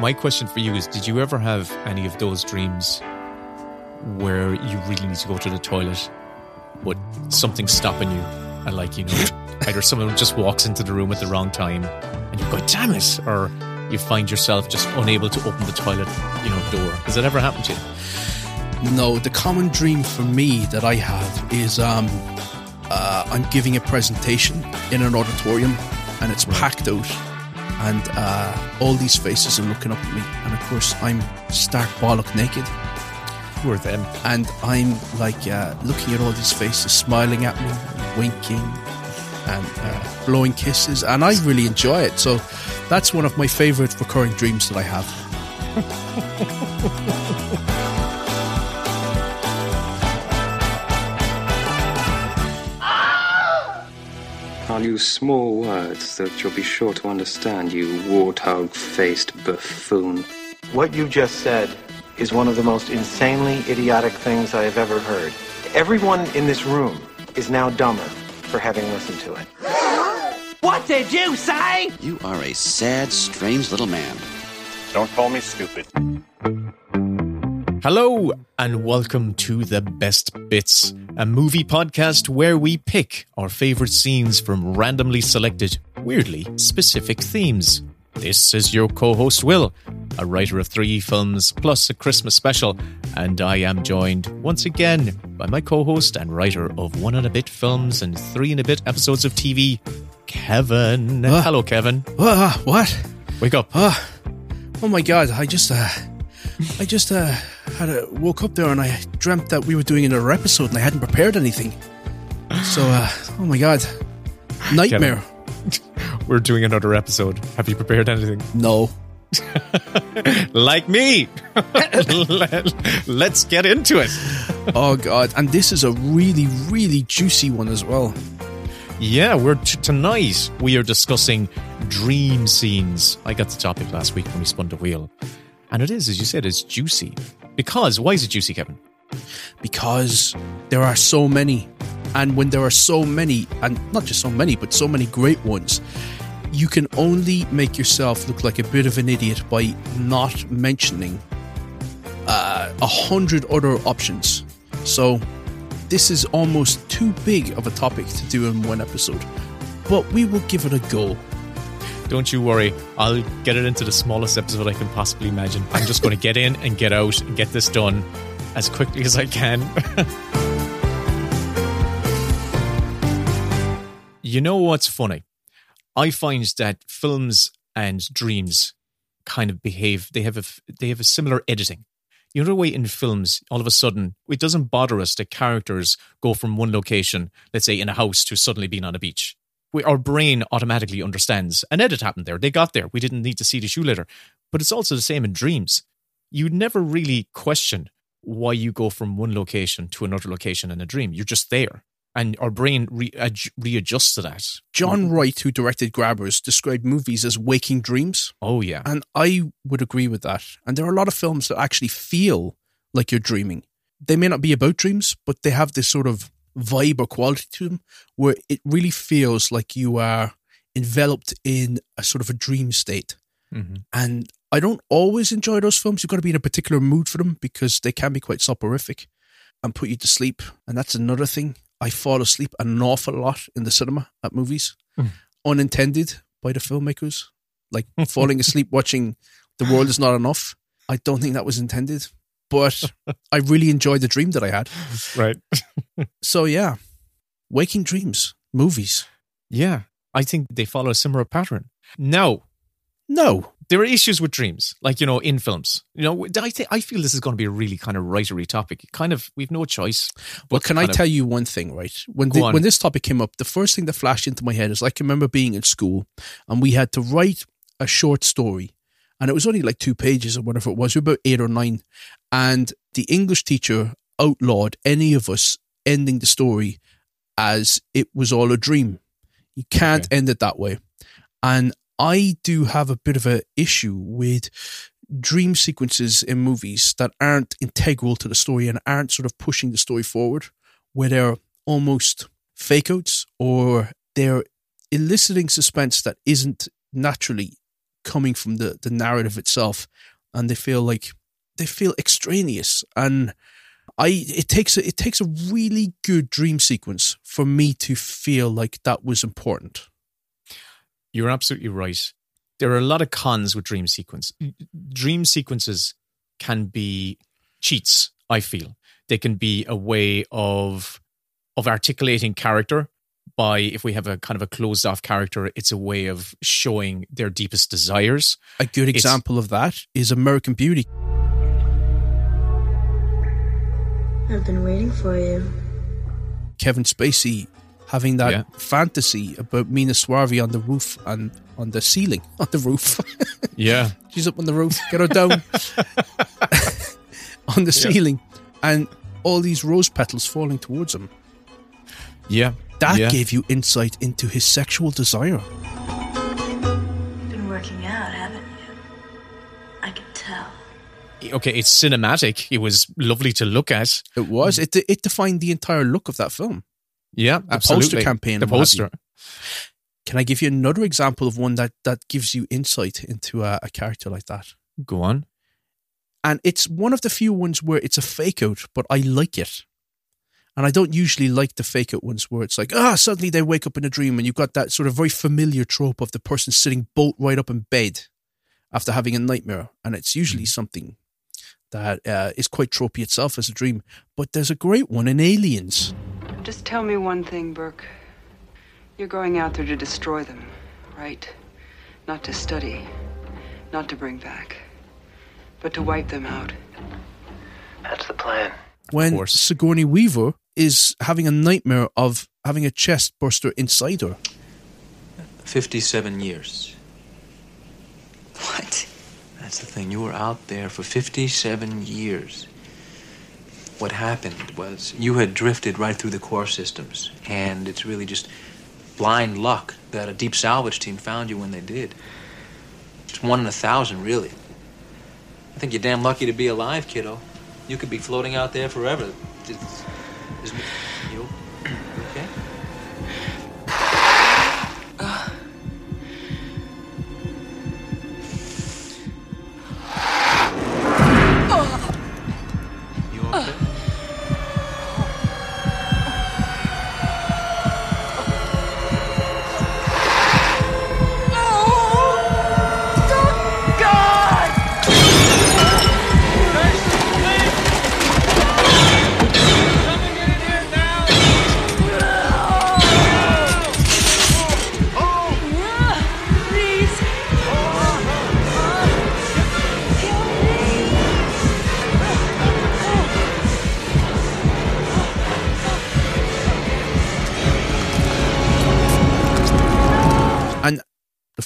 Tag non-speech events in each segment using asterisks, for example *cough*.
My question for you is Did you ever have any of those dreams where you really need to go to the toilet, but something's stopping you? And, like, you know, *laughs* either someone just walks into the room at the wrong time and you go, damn it, or you find yourself just unable to open the toilet, you know, door. Has that ever happened to you? No, the common dream for me that I have is um, uh, I'm giving a presentation in an auditorium and it's packed out and uh, all these faces are looking up at me. And of course I'm stark bollock naked. Who are them? and I'm like uh, looking at all these faces smiling at me winking and uh, blowing kisses. And I really enjoy it. So that's one of my favorite recurring dreams that I have *laughs* I'll use small words that you'll be sure to understand, you warthog faced buffoon. What you just said is one of the most insanely idiotic things I have ever heard. Everyone in this room is now dumber for having listened to it. What did you say? You are a sad, strange little man. Don't call me stupid. Hello, and welcome to The Best Bits, a movie podcast where we pick our favorite scenes from randomly selected, weirdly specific themes. This is your co host, Will, a writer of three films plus a Christmas special, and I am joined once again by my co host and writer of one and a bit films and three and a bit episodes of TV, Kevin. Ah. Hello, Kevin. Ah, what? Wake up. Ah, oh my god! I just, uh, I just uh, had a woke up there and I dreamt that we were doing another episode and I hadn't prepared anything. So, uh, oh my god, *sighs* nightmare. *laughs* We're doing another episode. Have you prepared anything? No, *laughs* like me. *laughs* Let's get into it. oh god, and this is a really, really juicy one as well. Yeah, we're t- tonight we are discussing dream scenes. I got the topic last week when we spun the wheel, and it is, as you said, it's juicy. Because why is it juicy, Kevin? because there are so many. And when there are so many, and not just so many, but so many great ones, you can only make yourself look like a bit of an idiot by not mentioning uh, a hundred other options. So, this is almost too big of a topic to do in one episode, but we will give it a go. Don't you worry, I'll get it into the smallest episode I can possibly imagine. I'm just going to get in and get out and get this done as quickly as I can. *laughs* you know what's funny? I find that films and dreams kind of behave. They have a they have a similar editing. You know the way in films, all of a sudden, it doesn't bother us that characters go from one location, let's say in a house, to suddenly being on a beach. We, our brain automatically understands an edit happened there. They got there. We didn't need to see the shoe later. But it's also the same in dreams. You never really question why you go from one location to another location in a dream. You're just there. And our brain re- adj- readjusts to that. Jon Wright, who directed Grabbers, described movies as waking dreams. Oh, yeah. And I would agree with that. And there are a lot of films that actually feel like you're dreaming. They may not be about dreams, but they have this sort of vibe or quality to them where it really feels like you are enveloped in a sort of a dream state. Mhm. And I don't always enjoy those films. You've got to be in a particular mood for them because they can be quite soporific and put you to sleep. And that's another thing. I fall asleep an awful lot in the cinema at movies, unintended by the filmmakers. Like *laughs* falling asleep watching The World Is Not Enough. I don't think that was intended, but I really enjoyed the dream that I had. Right. So, yeah, waking dreams, movies. Yeah. I think they follow a similar pattern. No, No, there are issues with dreams, like you know, in films. You know, I think I feel this is going to be a really kind of writery topic. Kind of, we've no choice. Well, but can I of- tell you one thing, right? When the, when this topic came up, the first thing that flashed into my head is like I remember being in school and we had to write a short story, and it was only like two pages or whatever it was. We were about eight or nine, and the English teacher outlawed any of us ending the story as it was all a dream. You can't end it that way, and I do have a bit of an issue with dream sequences in movies that aren't integral to the story and aren't sort of pushing the story forward, where they're almost fake outs or they're eliciting suspense that isn't naturally coming from the, the narrative itself, and they feel like they feel extraneous. And I it takes a, it takes a really good dream sequence for me to feel like that was important. You're absolutely right. There are a lot of cons with dream sequence. Mm, mm, dream sequences can be cheats, I feel. They can be a way of of articulating character by if we have a kind of a closed off character, it's a way of showing their deepest desires. A good It's- example of that is American Beauty. I've been waiting for you. Kevin Spacey having that Yeah. fantasy about Mena Suvari on the roof and on the ceiling *laughs* on the roof. *laughs* Yeah. She's up on the roof. Get her down *laughs* on the ceiling, and all these rose petals falling towards him. Yeah. That yeah. gave you insight into his sexual desire. Been working out, okay, it's cinematic. It was lovely to look at. It was. It it defined the entire look of that film. Yeah, The absolutely. poster campaign The and what have you. poster. Can I give you another example of one that that gives you insight into a, a character like that? Go on. and it's one of the few ones where it's a fake out, but I like it. And I don't usually like the fake out ones where it's like, ah, suddenly they wake up in a dream and you've got that sort of very familiar trope of the person sitting bolt right up in bed after having a nightmare. And it's usually something that uh, is quite tropey itself as a dream. But there's a great one in Aliens. Just tell me one thing, Burke. You're going out there to destroy them, right? Not to study, not to bring back, but to wipe them out. That's the plan. When. Sigourney Weaver is having a nightmare of having a chest burster inside her. 57 years. What? That's the thing. You were out there for 57 years. What happened was you had drifted right through the core systems, and it's really just blind luck that a deep salvage team found you when they did. It's one in a thousand, really. I think you're damn lucky to be alive, kiddo. You could be floating out there forever. It's-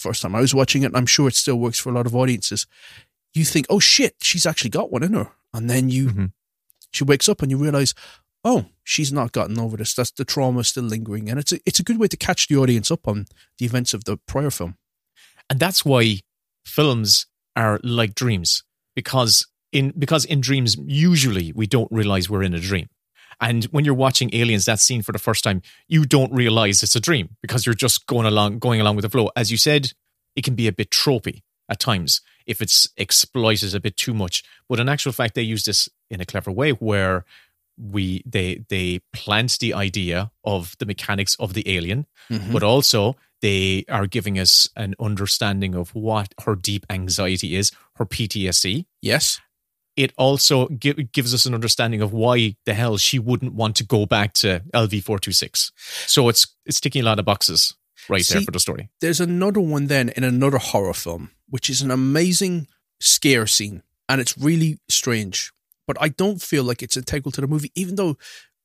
first time I was watching it, and I'm sure it still works for a lot of audiences, you think, oh shit, she's actually got one in her. And then you, Mhm. she wakes up and you realize, oh, she's not gotten over this. That's the trauma still lingering. And it's a, it's a good way to catch the audience up on the events of the prior film. and that's why films are like dreams because in because in dreams usually we don't realize we're in a dream and when you're watching aliens that scene for the first time you don't realize it's a dream because you're just going along going along with the flow as you said it can be a bit tropey at times if it's exploited a bit too much but in actual fact they use this in a clever way where we they they plant the idea of the mechanics of the alien mm-hmm. but also they are giving us an understanding of what her deep anxiety is, her PTSD. Yes. It also gi- gives us an understanding of why the hell she wouldn't want to go back to LV426. So it's it's ticking a lot of boxes right there for the story. There's another one then in another horror film, which is an amazing scare scene. And it's really strange. But I don't feel like it's integral to the movie, even though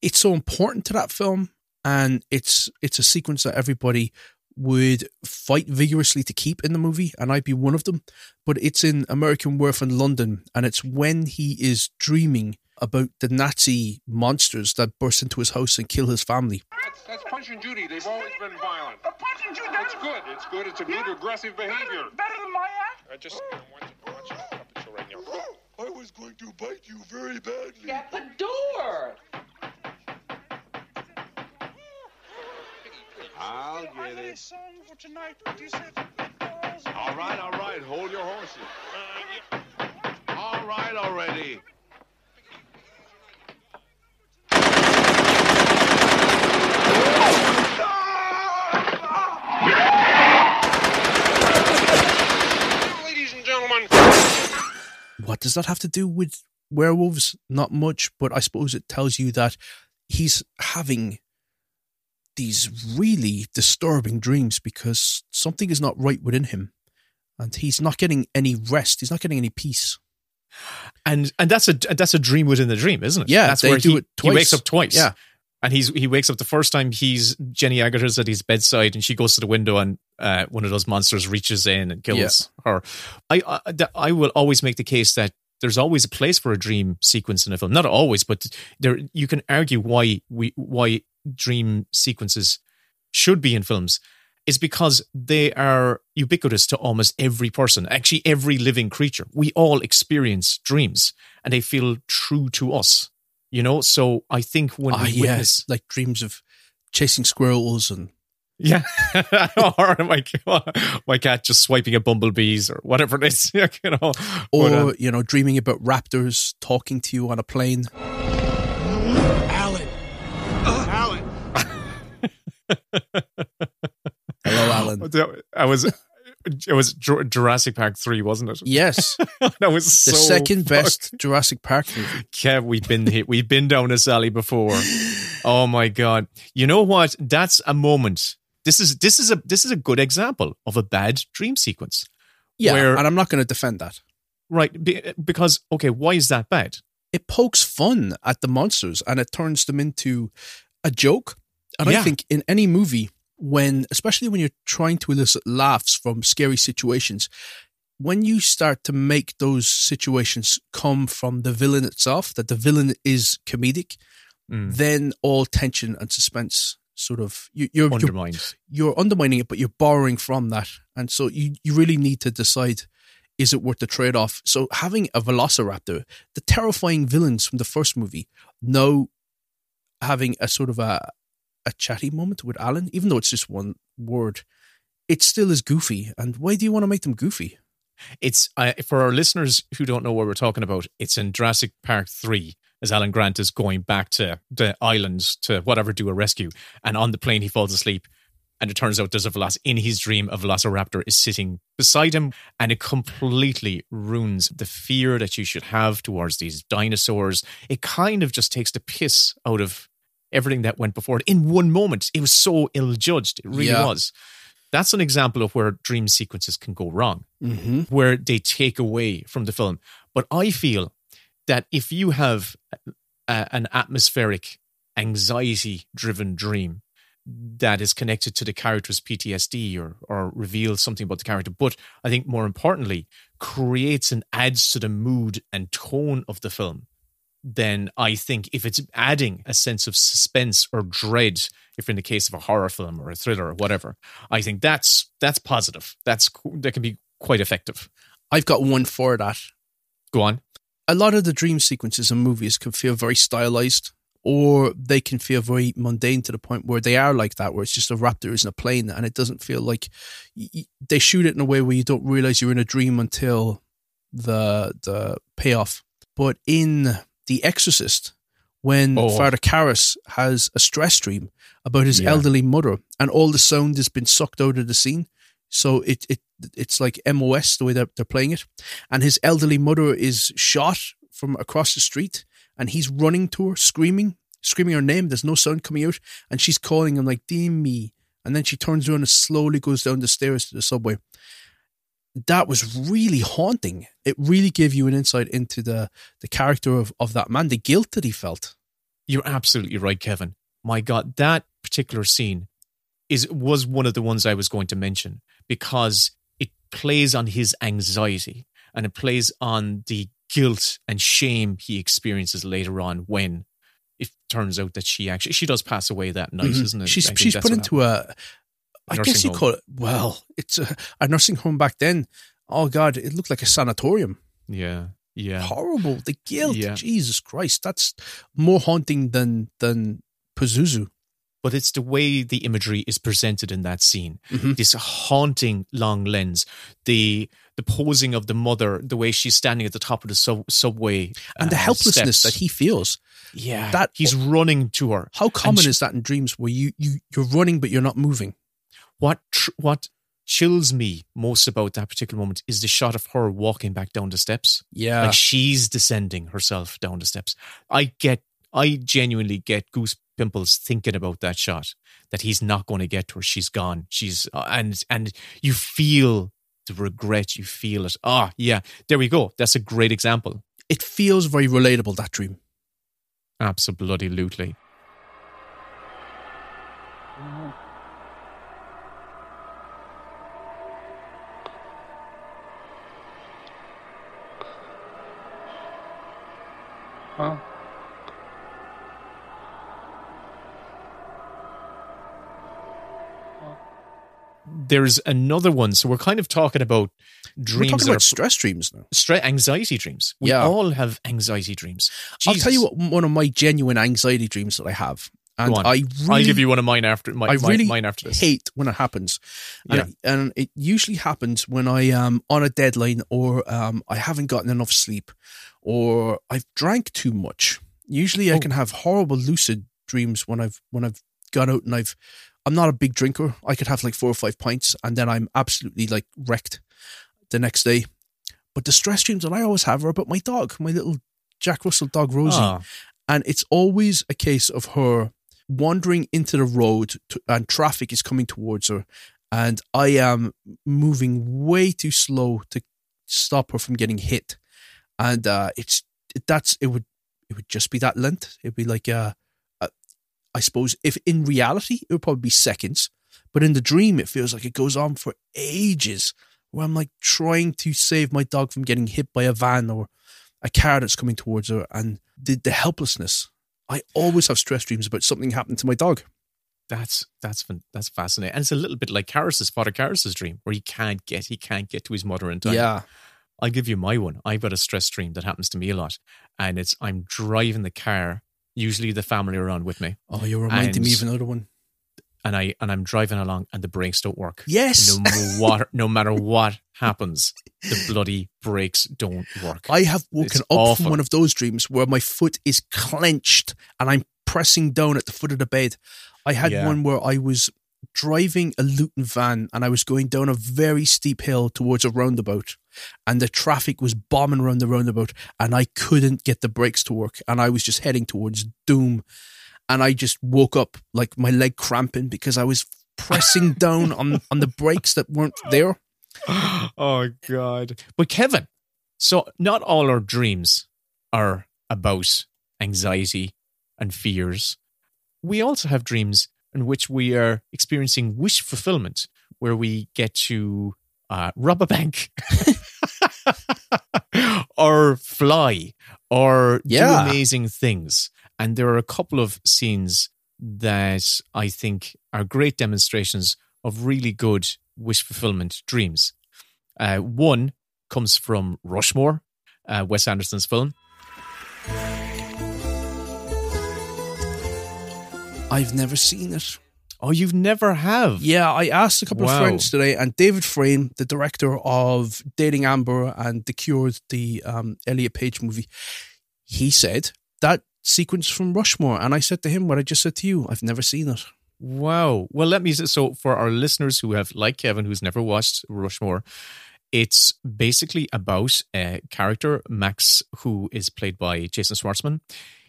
it's so important to that film. And it's it's a sequence that everybody would fight vigorously to keep in the movie, and I'd be one of them. But it's in American Werewolf in London, and it's when he is dreaming about the Nazi monsters that burst into his house and kill his family. That's, that's Punch and Judy. They've always been violent. Punch and Judy. It's good. It's good. It's a good aggressive behavior. Better, than my act. I just want to watch a puppet right now. I was going to bite you very badly. Get the door! I'll get it. song for tonight. Do you say? All right, all right. Hold your horses. Uh, all right already. Ladies and gentlemen. What does that have to do with werewolves? Not much, but I suppose it tells you that he's having these really disturbing dreams because something is not right within him. And he's not getting any rest. He's not getting any peace. and and that's a that's a dream within the dream, isn't it? Yeah, that's they where do he, it he wakes up twice. Yeah. and he's he wakes up the first time he's Jenny Agutter's at his bedside, and she goes to the window, and uh, one of those monsters reaches in and kills her. I I, I will always make the case that there's always a place for a dream sequence in a film. Not always, but there you can argue why we why dream sequences should be in films is because they are ubiquitous to almost every person, actually every living creature. We all experience dreams and they feel true to us. You know, so I think when Ah, we yeah, witness like dreams of chasing squirrels and yeah. *laughs* or my, my cat just swiping at bumblebees or whatever it is, *laughs* you know. or But, uh, you know dreaming about raptors talking to you on a plane. Hello, Alan. I was it was Jurassic Park 3, wasn't it? Yes, *laughs* that was the so second fuck- best Jurassic Park movie. Kev, we've been hit. We've been down this alley before. Oh my god! You know what? That's a moment. This is this is a this is a good example of a bad dream sequence. Yeah, Where- and I'm not going to defend that. Right? Because okay, why is that bad? It pokes fun at the monsters and it turns them into a joke. Yeah. I think in any movie, when especially when you're trying to elicit laughs from scary situations, when you start to make those situations come from the villain itself, that the villain is comedic, Mm. then all tension and suspense sort of you, you're, you're you're undermining it, but you're borrowing from that. And so you, you really need to decide is it worth the trade off? So having a velociraptor, the terrifying villains from the first movie, now having a sort of a a chatty moment with Alan, even though it's just one word, it still is goofy. And why do you want to make them goofy? It's uh, for our listeners who don't know what we're talking about. It's in Jurassic Park three, as Alan Grant is going back to the islands to whatever do a rescue, and on the plane he falls asleep, and it turns out there's a veloc in his dream a velociraptor is sitting beside him, and it completely ruins the fear that you should have towards these dinosaurs. It kind of just takes the piss out of everything that went before it in one moment. It was so ill judged. It really Yeah. was. That's an example of where dream sequences can go wrong Mm-hmm. where they take away from the film. But I feel that if you have a, an atmospheric, anxiety driven dream that is connected to the character's PTSD or, or reveals something about the character, but I think more importantly, creates and adds to the mood and tone of the film, then I think if it's adding a sense of suspense or dread, if in the case of a horror film or a thriller or whatever, I think that's that's positive. That's that can be quite effective. I've got one for that. Go on. a lot of the dream sequences in movies can feel very stylized or they can feel very mundane to the point where they are like that where it's just a raptor is in a plane and it doesn't feel like they shoot it in a way where you don't realize you're in a dream until the the payoff but in the exorcist when Oh. father Karras has a stress dream about his Yeah. elderly mother and all the sound has been sucked out of the scene. So it it it's like MOS the way that they're playing it. And his elderly mother is shot from across the street and he's running to her screaming screaming her name. There's no sound coming out and she's calling him like dear me. And then she turns around and slowly goes down the stairs to the subway that was really haunting it really gave you an insight into the the character of, of that man the guilt that he felt You're absolutely right, Kevin. My God, that particular scene is was one of the ones I was going to mention because it plays on his anxiety and it plays on the guilt and shame he experiences later on when it turns out that she actually she does pass away that night, Mhm. isn't it? she's she's put into a I guess you home. call it well it's a, a nursing home back then oh god it looked like a sanatorium. Yeah, yeah. horrible. The guilt, Yeah. Jesus Christ, that's more haunting than than Pazuzu. but it's the way the imagery is presented in that scene. Mhm. This haunting long lens, the the posing of the mother, the way she's standing at the top of the sub- subway, and the uh, helplessness steps. that he feels. yeah, that- he's running to her. How common she- is that in dreams where you, you you're running but you're not moving? What tr- what chills me most about that particular moment is the shot of her walking back down the steps. Yeah. like she's descending herself down the steps. I get, I genuinely get goose pimples thinking about that shot. That he's not going to get to her. She's gone. She's uh, and and you feel the regret. You feel it. Ah, yeah. There we go. That's a great example. It feels very relatable that dream. Absolutely. Huh? There's another one. So we're kind of talking about dreams. We're talking about are- stress dreams now. stre- anxiety dreams. We Yeah. all have anxiety dreams. I'll tell you what one of my genuine anxiety dreams that I have. And. I really I'll give you one of mine after my, I really mine after this. hate when it happens. And, Yeah. it, and it usually happens when I am on a deadline or um, I haven't gotten enough sleep or I've drank too much. Usually I Oh. can have horrible lucid dreams when I've when I've gone out and I've I'm not a big drinker. I could have like four or five pints and then I'm absolutely like wrecked the next day. But the stress dreams that I always have are about my dog, my little Jack Russell dog Rosie. Ah. And it's always a case of her wandering into the road to, and traffic is coming towards her. And I am moving way too slow to stop her from getting hit. And uh, it's that's it would it would just be that length. It'd be like uh, uh, I suppose if in reality it would probably be seconds, but in the dream it feels like it goes on for ages. Where I'm like trying to save my dog from getting hit by a van or a car that's coming towards her, and the the helplessness. I always have stress dreams about something happening to my dog. That's that's that's fascinating, and it's a little bit like Karras's father Karras's dream, where he can't get he can't get to his mother in time. Yeah. I'll give you my one. I've got a stress dream that happens to me a lot, and it's I'm driving the car. Usually, the family are on with me. Oh, you're reminding me of another one. And I and I'm driving along, and the brakes don't work. Yes. no matter what, no matter what happens, the bloody brakes don't work. I have woken It's up awful. from one of those dreams where my foot is clenched and I'm pressing down at the foot of the bed. I had Yeah. one where I was driving a Luton van and I was going down a very steep hill towards a roundabout and the traffic was bombing around the roundabout and I couldn't get the brakes to work and I was just heading towards doom and I just woke up like my leg cramping because I was pressing *laughs* down on on the brakes that weren't there. *gasps* oh God! But Kevin, so not all our dreams are about anxiety and fears. We also have dreams in which we are experiencing wish fulfillment, where we get to uh, rob a bank, *laughs* or fly, or Yeah. do amazing things. And there are a couple of scenes that I think are great demonstrations of really good wish fulfillment dreams. Uh, one comes from Rushmore, uh, Wes Anderson's film. I've never seen it. Oh, you've never have? Yeah, I asked a couple Wow. of friends today, and David Freyne, the director of Dating Amber and The Cure, the um, Elliot Page movie, he said that sequence from Rushmore. And I said to him what I just said to you I've never seen it. Wow. Well, let me say so for our listeners who have, like Kevin, who's never watched Rushmore, it's basically about a character, Max, who is played by Jason Schwartzman.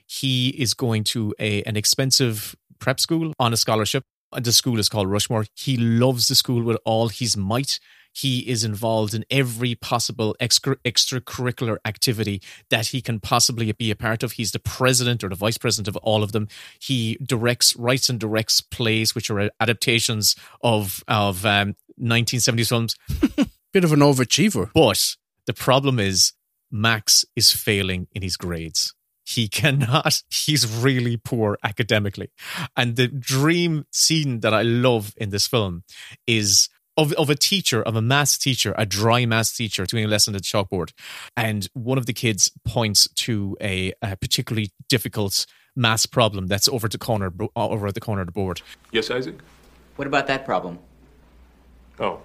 He is going to a, an expensive prep school on a scholarship. The school is called Rushmore. He loves the school with all his might. He is involved in every possible extra, extracurricular activity that he can possibly be a part of. He's the president or the vice president of all of them. He directs, writes, and directs plays, which are adaptations of of um, 1970s films. *laughs* Bit of an overachiever. But the problem is, Max is failing in his grades. He cannot, *laughs* he's really poor academically. And the dream scene that I love in this film is of, of a teacher, of a maths teacher, a dry maths teacher doing a lesson at the chalkboard. And one of the kids points to a, a particularly difficult mass problem that's over the corner uh, over at the corner of the board. Yes, Isaac? What about that problem? Oh,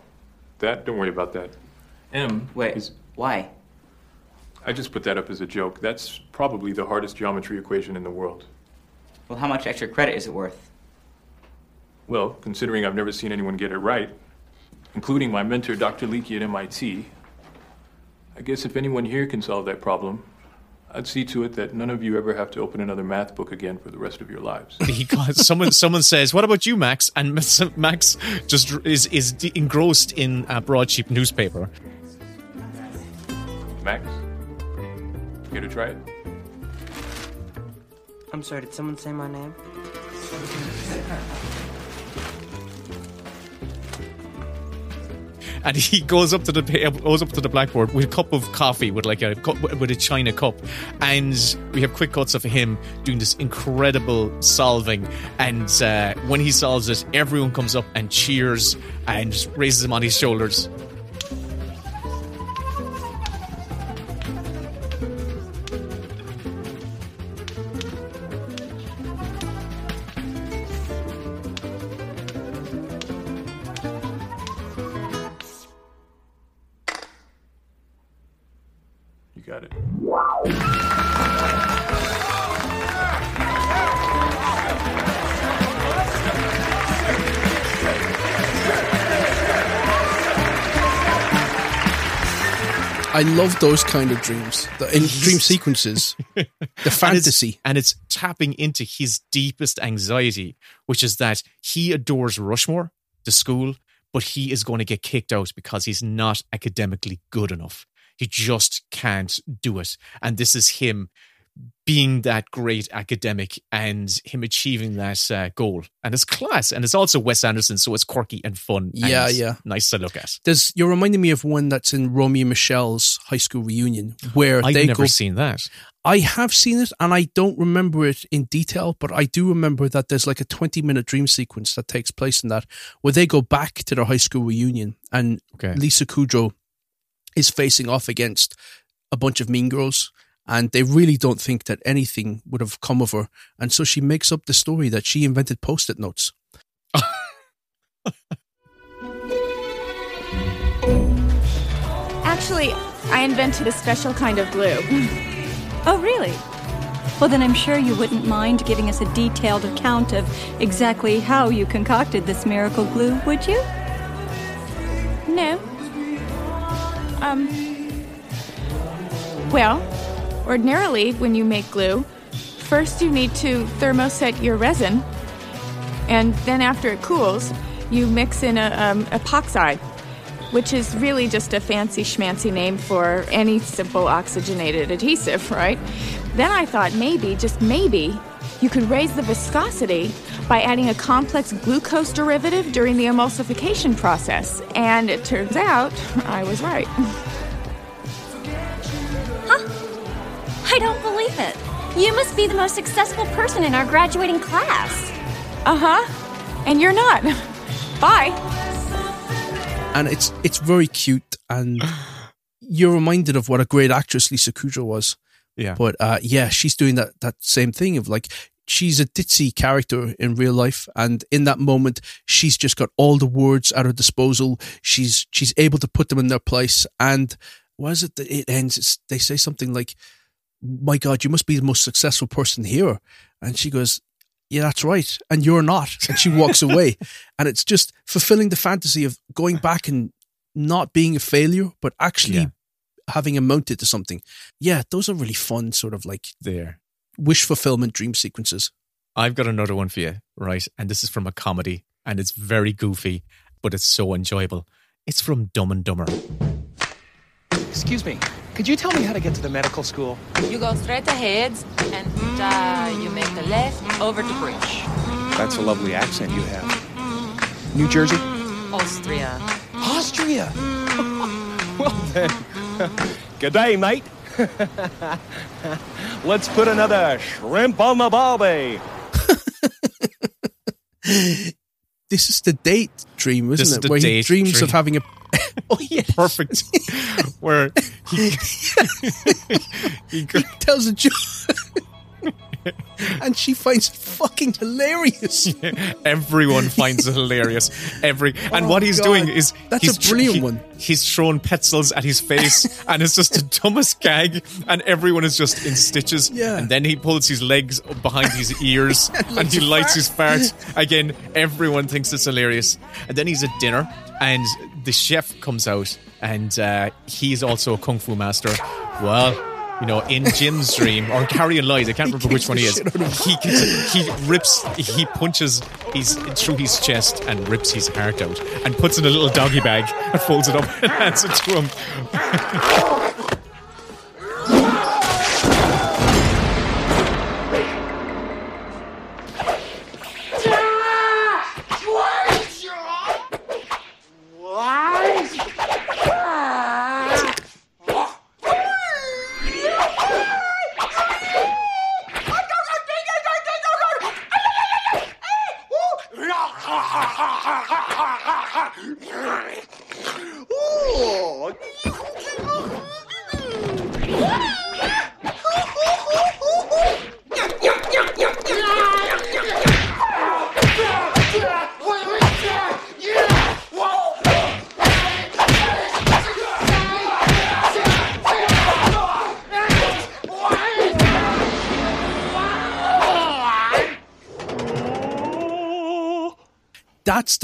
that? Don't worry about that. M. Wait, is- why? I just put that up as a joke. That's probably the hardest geometry equation in the world. Well, how much extra credit is it worth? Well, considering I've never seen anyone get it right, including my mentor, Dr. Leakey at MIT, I guess if anyone here can solve that problem, I'd see to it that none of you ever have to open another math book again for the rest of your lives. He someone someone says, "What about you, Max?" And *laughs* Max just is is engrossed in a broadsheet newspaper. Max, care to try it? I'm sorry, did someone say my name? And he goes up to the goes up to the blackboard with a cup of coffee with like a with a china cup. And we have quick cuts of him doing this incredible solving. And uh, when he solves it everyone comes up and cheers and raises him on his shoulders I love those kind of dreams, the in dream sequences, the fantasy. *laughs* and it's, and it's tapping into his deepest anxiety which is that he adores rushmore the school but he is going to get kicked out because he's not academically good enough. He just can't do it. And this is him being that great academic and him achieving that uh, goal and it's class and it's also wes anderson so it's quirky and fun Yeah, and yeah. nice to look at There's you're reminding me of one that's in Romy and Michele's high school reunion where i've they never go. seen that I have seen it and I don't remember it in detail, but I do remember that there's like a 20 minute dream sequence that takes place in that where they go back to their high school reunion and Okay. Lisa Kudrow is facing off against a bunch of mean girls and they really don't think that anything would have come of her. And so she makes up the story that she invented post it notes. Actually, I invented a special kind of glue. Oh, really? Well, then I'm sure you wouldn't mind giving us a detailed account of exactly how you concocted this miracle glue, would you? No. Um. Well, ordinarily, when you make glue, first you need to thermoset your resin, and then after it cools, you mix in a um, epoxide, which is really just a fancy schmancy name for any simple oxygenated adhesive, right? Then I thought maybe, just maybe, you could raise the viscosity by adding a complex glucose derivative during the emulsification process. And it turns out *laughs* I was right. *laughs* You must be the most successful person in our graduating class. Uh huh. And you're not. *laughs* Bye. and it's it's very cute and you're reminded of what a great actress Lisa Kudrow was. Yeah. But uh, yeah, she's doing that that same thing of like she's a ditzy character in real life, and in that moment, she's just got all the words at her disposal. She's she's able to put them in their place. And what is it that it ends? It's, they say something like, "My God, you must be the most successful person here," and she goes. Yeah, that's right. And you're not. And she walks *laughs* away. and it's just fulfilling the fantasy of going back and not being a failure, but actually Yeah. having amounted to something. Yeah, those are really fun, sort of like there wish fulfillment dream sequences. I've got another one for you, right? And this is from a comedy, and it's very goofy, but it's so enjoyable. It's from Dumb and Dumber. Excuse me, could you tell me how to get to the medical school? You go straight ahead and uh, you make the left over the bridge. That's a lovely accent you have. New Jersey? Austria. Austria! *laughs* well then, *laughs* good day, mate. *laughs* Let's put another shrimp on the barbie. This is the date dream, isn't This is it? the Where he dreams dream. of having a. *laughs* oh yeah, Perfect. *laughs* Where he, he, *laughs* he tells a joke. and she finds it fucking hilarious. Everyone finds it hilarious. Every and Oh, what he's God. doing is That's he's a brilliant he- one. He's thrown petzels at his face, and it's just the dumbest gag, and everyone is just in stitches. Yeah. And then he pulls his legs behind his ears, and, he lights fart. his fart. Again, everyone thinks it's hilarious. And then he's at dinner, and the chef comes out, and uh, he's also a kung fu master. Well. You know, in Jim's dream or Carrie and Lies, I can't remember which one he is. He gets, he rips, he punches his through his chest and rips his heart out and puts in a little doggy bag and folds it up *laughs* and hands it to him. *laughs*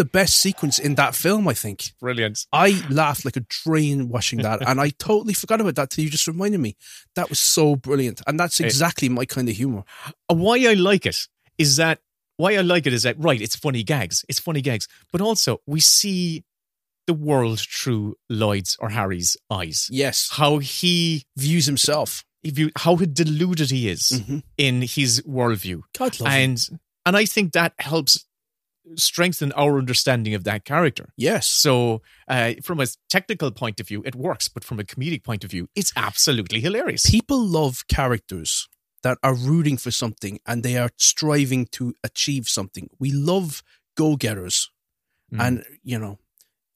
the best sequence in that film, I think. Brilliant. I laughed like a drain watching that, and I *laughs* totally forgot about that till you just reminded me. That was so brilliant, and that's exactly my kind of humor. Why I like it is that why I like it is that right, it's funny gags, it's funny gags, but also we see the world through Lloyd's or Harry's eyes. Yes, how he views himself, view, how deluded he is Mhm. in his worldview, God love him. and and I think that helps strengthen our understanding of that character. Yes. So, uh, from a technical point of view, it works, but from a comedic point of view, it's absolutely hilarious. People love characters that are rooting for something and they are striving to achieve something. We love go getters. Mm. And, you know,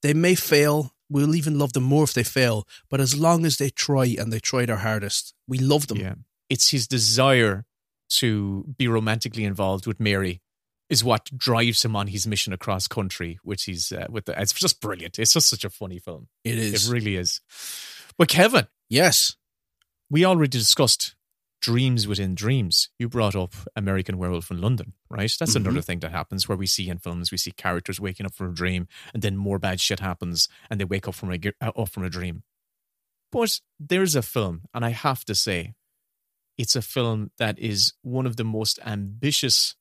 they may fail. We'll even love them more if they fail. But as long as they try and they try their hardest, we love them. Yeah. It's his desire to be romantically involved with Mary is what drives him on his mission across country, which he's uh, with the, it's just brilliant. It's just such a funny film. It is. It really is. But Kevin, Yes. we already discussed dreams within dreams. You brought up American Werewolf in London, right? That's Mhm. another thing that happens where we see in films we see characters waking up from a dream and then more bad shit happens and they wake up from a uh, up from a dream. But there's a film, and I have to say, it's a film that is one of the most ambitious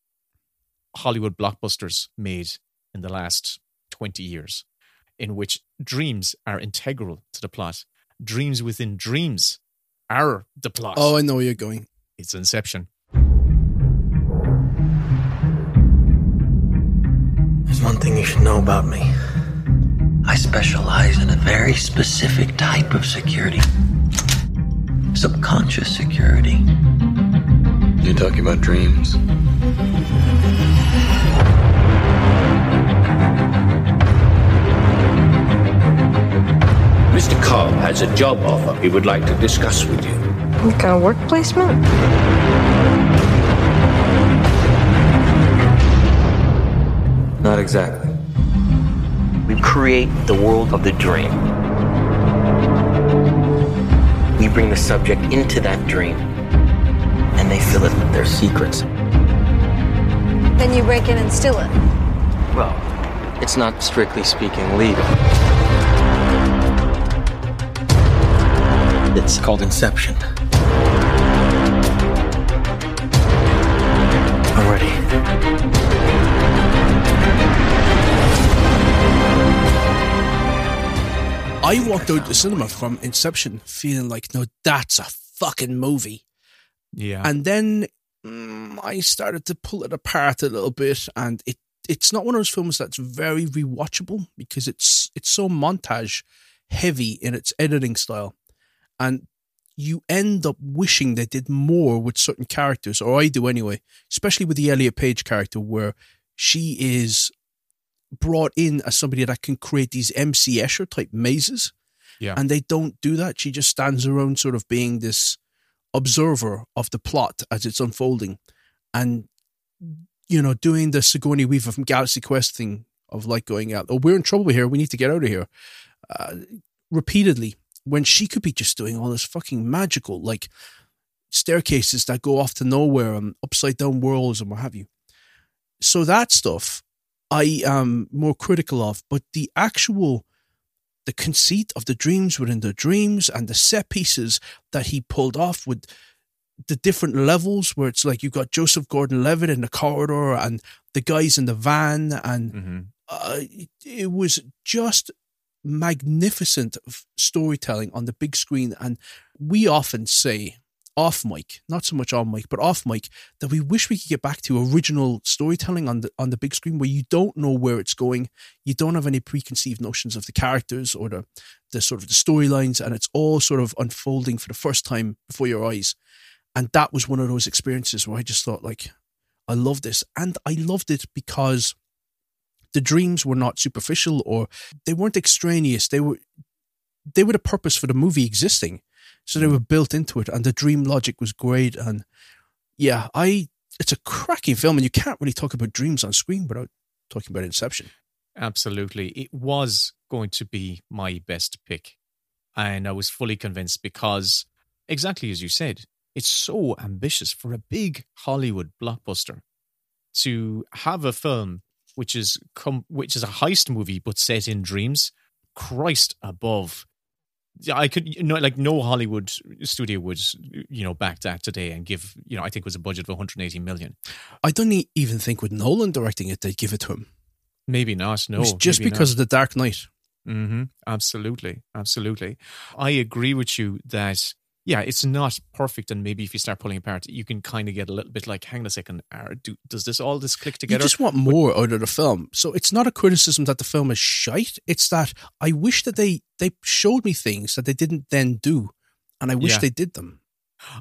Hollywood blockbusters made in the last 20 years, in which dreams are integral to the plot. Dreams within dreams are the plot. Oh, I know where you're going. It's Inception. There's one thing you should know about me. I specialize in a very specific type of security subconscious security. You're talking about dreams? Mr. Cobb has a job offer he would like to discuss with you. What kind of work placement? Not exactly. We create the world of the dream. We bring the subject into that dream, and they fill it with their secrets. Then you break in and steal it. Well, it's not strictly speaking legal. It's called Inception. I'm ready. I walked out the cinema from Inception feeling like, no, that's a fucking movie. Yeah. And then mm, I started to pull it apart a little bit, and it it's not one of those films that's very rewatchable because it's it's so montage heavy in its editing style, and you end up wishing they did more with certain characters, or I do anyway, especially with the Elliot Page character, where she is brought in as somebody that can create these MC Escher type mazes. Yeah. And they don't do that. She just stands around sort of being this observer of the plot as it's unfolding. and you know doing the Sigourney Weaver from Galaxy Quest thing of like going out. Oh, we're in trouble here. We need to get out of here. Uh, repeatedly, when she could be just doing all this fucking magical like staircases that go off to nowhere and upside down worlds and what have you. So that stuff I am more critical of, but the actual the conceit of the dreams within the dreams and the set pieces that he pulled off with the different levels where it's like you've got Joseph Gordon Levitt in the corridor and the guys in the van and Mm-hmm. uh, it, it was just magnificent storytelling on the big screen and we often say off mic not so much on mic but off mic that we wish we could get back to original storytelling on the on the big screen where you don't know where it's going you don't have any preconceived notions of the characters or the the sort of the storylines and it's all sort of unfolding for the first time before your eyes. And that was one of those experiences where I just thought like I love this and I loved it because the dreams were not superficial or they weren't extraneous they were they were the purpose for the movie existing so they hmm. were built into it and the dream logic was great and yeah i it's a cracking film and you can't really talk about dreams on screen without talking about inception Absolutely. It was going to be my best pick. And I was fully convinced because, exactly as you said, it's so ambitious for a big Hollywood blockbuster to have a film which is com- which is a heist movie but set in dreams. Christ above. I could you know like no Hollywood studio would you know back that today and give you know I think it was a budget of 180 million. i don't even think with nolan directing it they'd give it to him Maybe not. No, just because not. of the dark knight hmm Absolutely. Absolutely. I agree with you that, yeah, it's not perfect. And maybe if you start pulling apart, you can kind of get a little bit like, hang on a second, are, do, does this all this click together? you just want more out of the film so it's not a criticism that the film is shite it's that i wish that they they showed me things that they didn't then do and i wish Yeah. they did them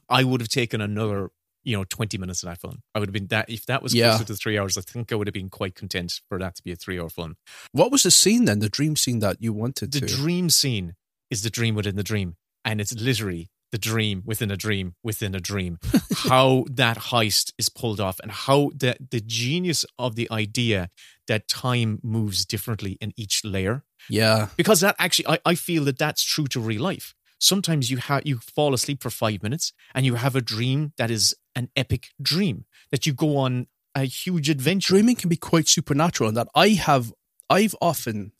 I would have taken another, you know, 20 minutes of that film. I would have been that, if that was Yeah. closer to three hours, I think I would have been quite content for that to be a three hour film. what was the scene then the dream scene that you wanted The to dream scene is the dream within the dream. And it's literally the dream within a dream within a dream. *laughs* how that heist is pulled off and how the, the genius of the idea that time moves differently in each layer. yeah Because that actually, I, I feel that that's true to real life. Sometimes you have you fall asleep for five minutes and you have a dream that is an epic dream that you go on a huge adventure. dreaming can be quite supernatural in that I have I've often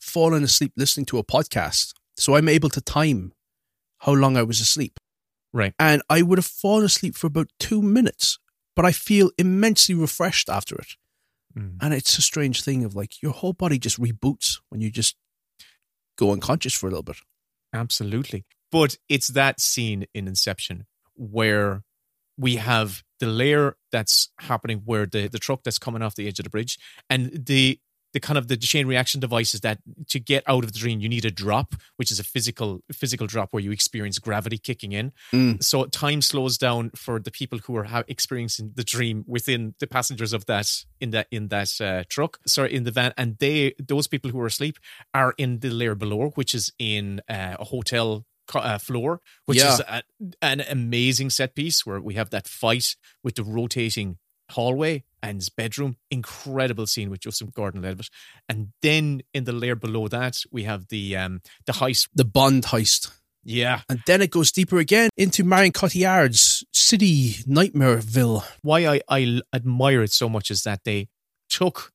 fallen asleep listening to a podcast, so I'm able to time how long I was asleep. Right. And I would have fallen asleep for about two minutes, but I feel immensely refreshed after it. Mm. And it's a strange thing of like your whole body just reboots when you just go unconscious for a little bit. Absolutely. But it's that scene in Inception where we have the layer that's happening where the, the truck that's coming off the edge of the bridge and the the kind of the chain reaction device is that to get out of the dream you need a drop which is a physical physical drop where you experience gravity kicking in Mm. so time slows down for the people who are experiencing the dream within the passengers of that in that in that uh, truck sorry in the van and they those people who are asleep are in the layer below which is in uh, a hotel uh, floor which Yeah. is a, an amazing set piece where we have that fight with the rotating hallway and his bedroom incredible scene with Joseph Gordon-Levitt and then in the layer below that we have the um the heist The Bond heist. yeah And then it goes deeper again into Marion Cotillard's city nightmareville. why I, I admire it so much is that they took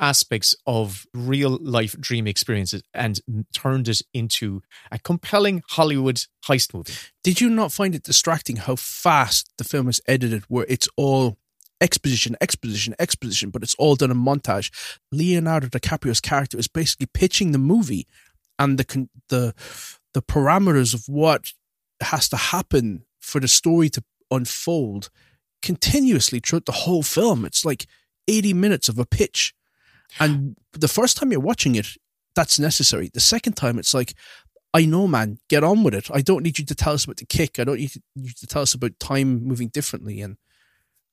aspects of real life dream experiences and turned it into a compelling Hollywood heist movie. Did you not find it distracting how fast the film is edited, where it's all exposition, exposition, exposition, but it's all done in montage? Leonardo DiCaprio's character is basically pitching the movie and the the the parameters of what has to happen for the story to unfold continuously throughout the whole film. It's like 80 minutes of a pitch. And the first time you're watching it, that's necessary. The second time, it's like, I know, man, get on with it. I don't need you to tell us about the kick. I don't need you to tell us about time moving differently. And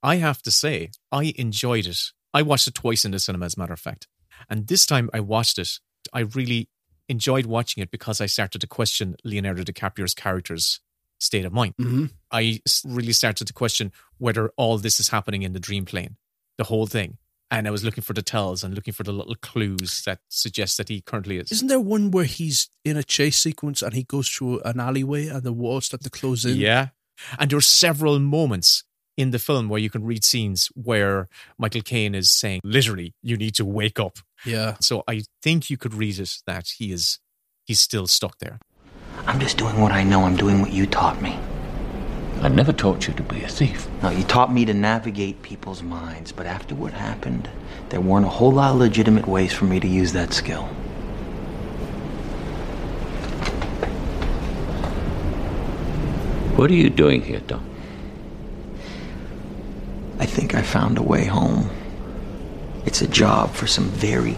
I have to say, I enjoyed it. I watched it twice in the cinema, as a matter of fact. And this time I watched it, I really enjoyed watching it because I started to question Leonardo DiCaprio's character's state of mind. Mm-hmm. I really started to question whether all this is happening in the dream plane, the whole thing. And I was looking for the tells and looking for the little clues that suggest that he currently is. Isn't there one where he's in a chase sequence and he goes through an alleyway and the walls start to close in? Yeah. And there are several moments in the film where you can read scenes where Michael Caine is saying, literally, you need to wake up. Yeah. So I think you could read it that he is he's still stuck there. I'm just doing what I know. I'm doing what you taught me. I never taught you to be a thief. No, you taught me to navigate people's minds, but after what happened, there weren't a whole lot of legitimate ways for me to use that skill. What are you doing here, Tom? I think I found a way home. It's a job for some very,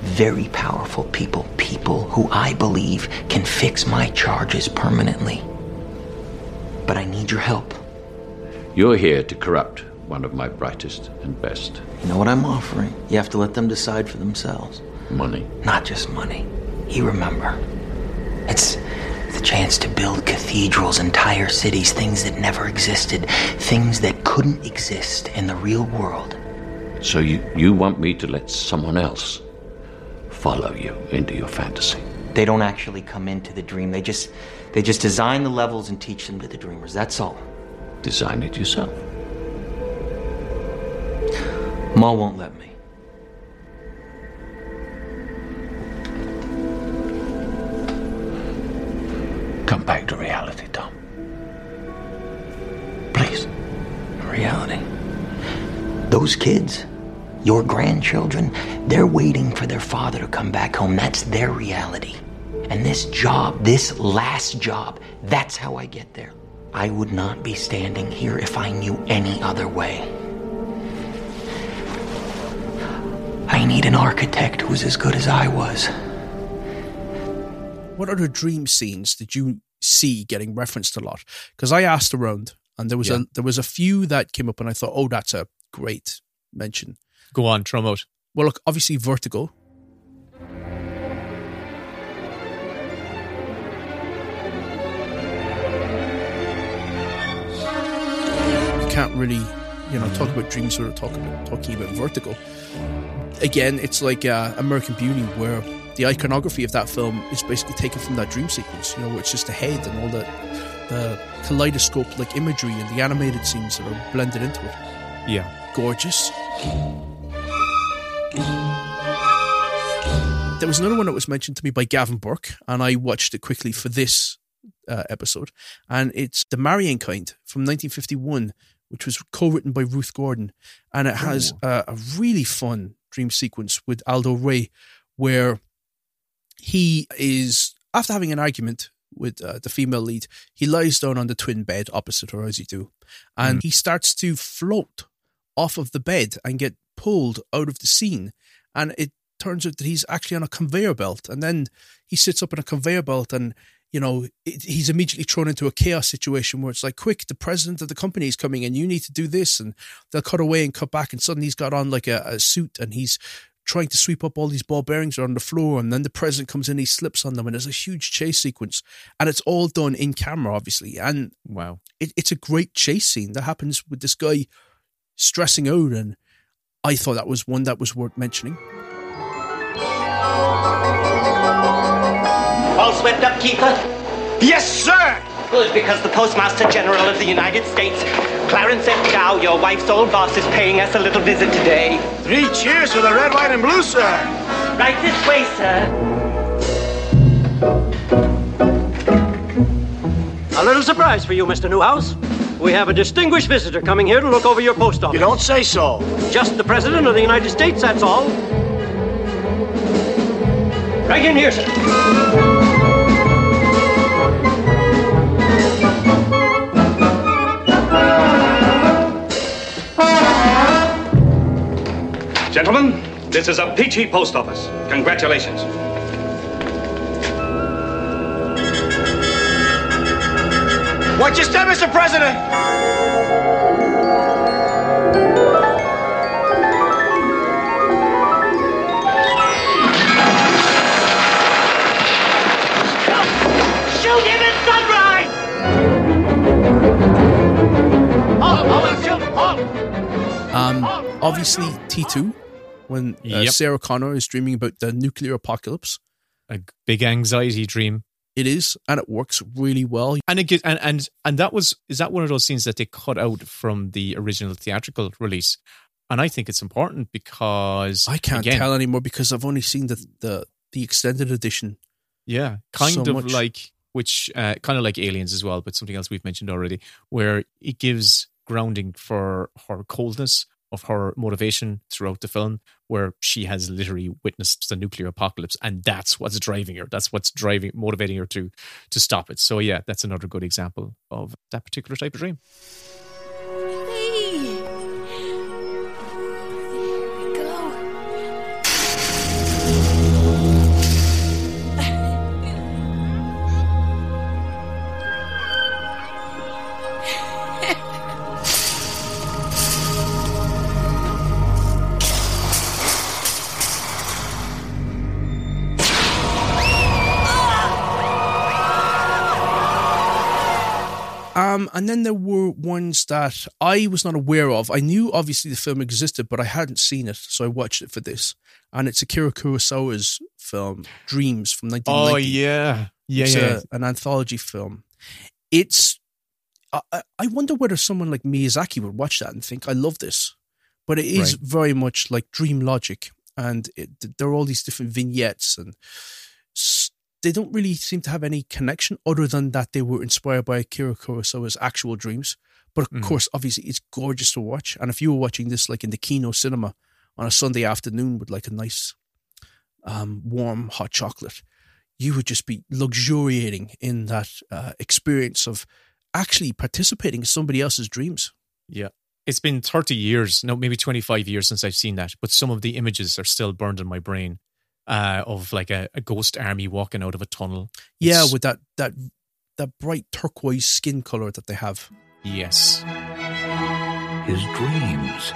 very powerful people. People who I believe can fix my charges permanently. But I need your help. You're here to corrupt one of my brightest and best. You know what I'm offering? You have to let them decide for themselves. Money. Not just money. You remember. It's the chance to build cathedrals, entire cities, things that never existed, things that couldn't exist in the real world. So you, you want me to let someone else follow you into your fantasy? They don't actually come into the dream. They just they just design the levels and teach them to the dreamers. That's all. Design it yourself. Ma won't let me. Come back to reality, Tom. Please. Reality. Those kids, your grandchildren, they're waiting for their father to come back home. That's their reality. And this job, this last job, that's how I get there. I would not be standing here if I knew any other way. I need an architect who's as good as I was. What other dream scenes did you see getting referenced a lot? Because I asked around, and there was Yeah. a there was a few that came up, and I thought, oh, that's a great mention. Go on, throw 'em out. Well, look, obviously Vertigo. You can't really, you know, talk about dreams without talking about talking about Vertigo. Again, it's like uh, American Beauty, where the iconography of that film is basically taken from that dream sequence. You know, it's just the head and all the the kaleidoscope like imagery and the animated scenes that are blended into it. Yeah. Gorgeous. There was another one that was mentioned to me by Gavin Burke, and I watched it quickly for this uh, episode. And it's The Marrying Kind from 1951, which was co written by Ruth Gordon. And it has a, a really fun dream sequence with Aldo Ray where he is, after having an argument with uh, the female lead, he lies down on the twin bed opposite her, as you do. And he starts to float off of the bed and get pulled out of the scene. And it turns out that he's actually on a conveyor belt. And then he sits up on a conveyor belt and, you know, it, he's immediately thrown into a chaos situation where it's like, quick, the president of the company is coming and you need to do this. And they'll cut away and cut back. And suddenly he's got on like a, a suit and he's trying to sweep up all these ball bearings that are on the floor. And then the president comes in, he slips on them. And there's a huge chase sequence. And it's all done in camera, obviously. And Wow. it, it's a great chase scene that happens with this guy stressing out and I thought that was one that was worth mentioning. All swept up, Keeper? Yes, sir! Good, because the Postmaster General of the United States, Clarence F. Dow, your wife's old boss, is paying us a little visit today. Three cheers for the red, white, and blue, sir. Right this way, sir. A little surprise for you, Mr. Newhouse. We have a distinguished visitor coming here to look over your post office. You don't say so. Just the President of the United States, that's all. Right in here, sir. Gentlemen, this is a peachy post office. Congratulations. Watch your step, Mr. President! Shoot him at sunrise! Um, obviously, T2 when uh, Yep. Sarah Connor is dreaming about the nuclear apocalypse. A big anxiety dream. It is, and it works really well. And it get, and and and that was is that one of those scenes that they cut out from the original theatrical release, and I think it's important because I can't again, tell anymore because I've only seen the the, the extended edition. Yeah, kind so of much. like which uh, kind of like aliens as well, but something else we've mentioned already, where it gives grounding for her coldness of her motivation throughout the film, where she has literally witnessed the nuclear apocalypse, and that's what's driving her. That's what's driving, motivating her to to stop it. So yeah, that's another good example of that particular type of dream. And then there were ones that I was not aware of. I knew obviously the film existed, but I hadn't seen it, so I watched it for this. And it's Akira Kurosawa's film Dreams from 1990. Oh yeah, yeah, it's yeah. A, an anthology film. It's. I, I- wonder whether someone like Miyazaki would watch that and think, "I love this," but it is Right. very much like dream logic, and it, there are all these different vignettes, and they don't really seem to have any connection other than that they were inspired by Akira Kurosawa's actual dreams. But of Mhm. course, obviously, it's gorgeous to watch. And if you were watching this like in the Kino cinema on a Sunday afternoon with like a nice, um, warm hot chocolate, you would just be luxuriating in that uh, experience of actually participating in somebody else's dreams. Yeah. It's been 30 years, no, maybe 25 years since I've seen that, but some of the images are still burned in my brain uh, of like a, a ghost army walking out of a tunnel. Yeah, It's- with that that that bright turquoise skin color that they have. Yes. His dreams.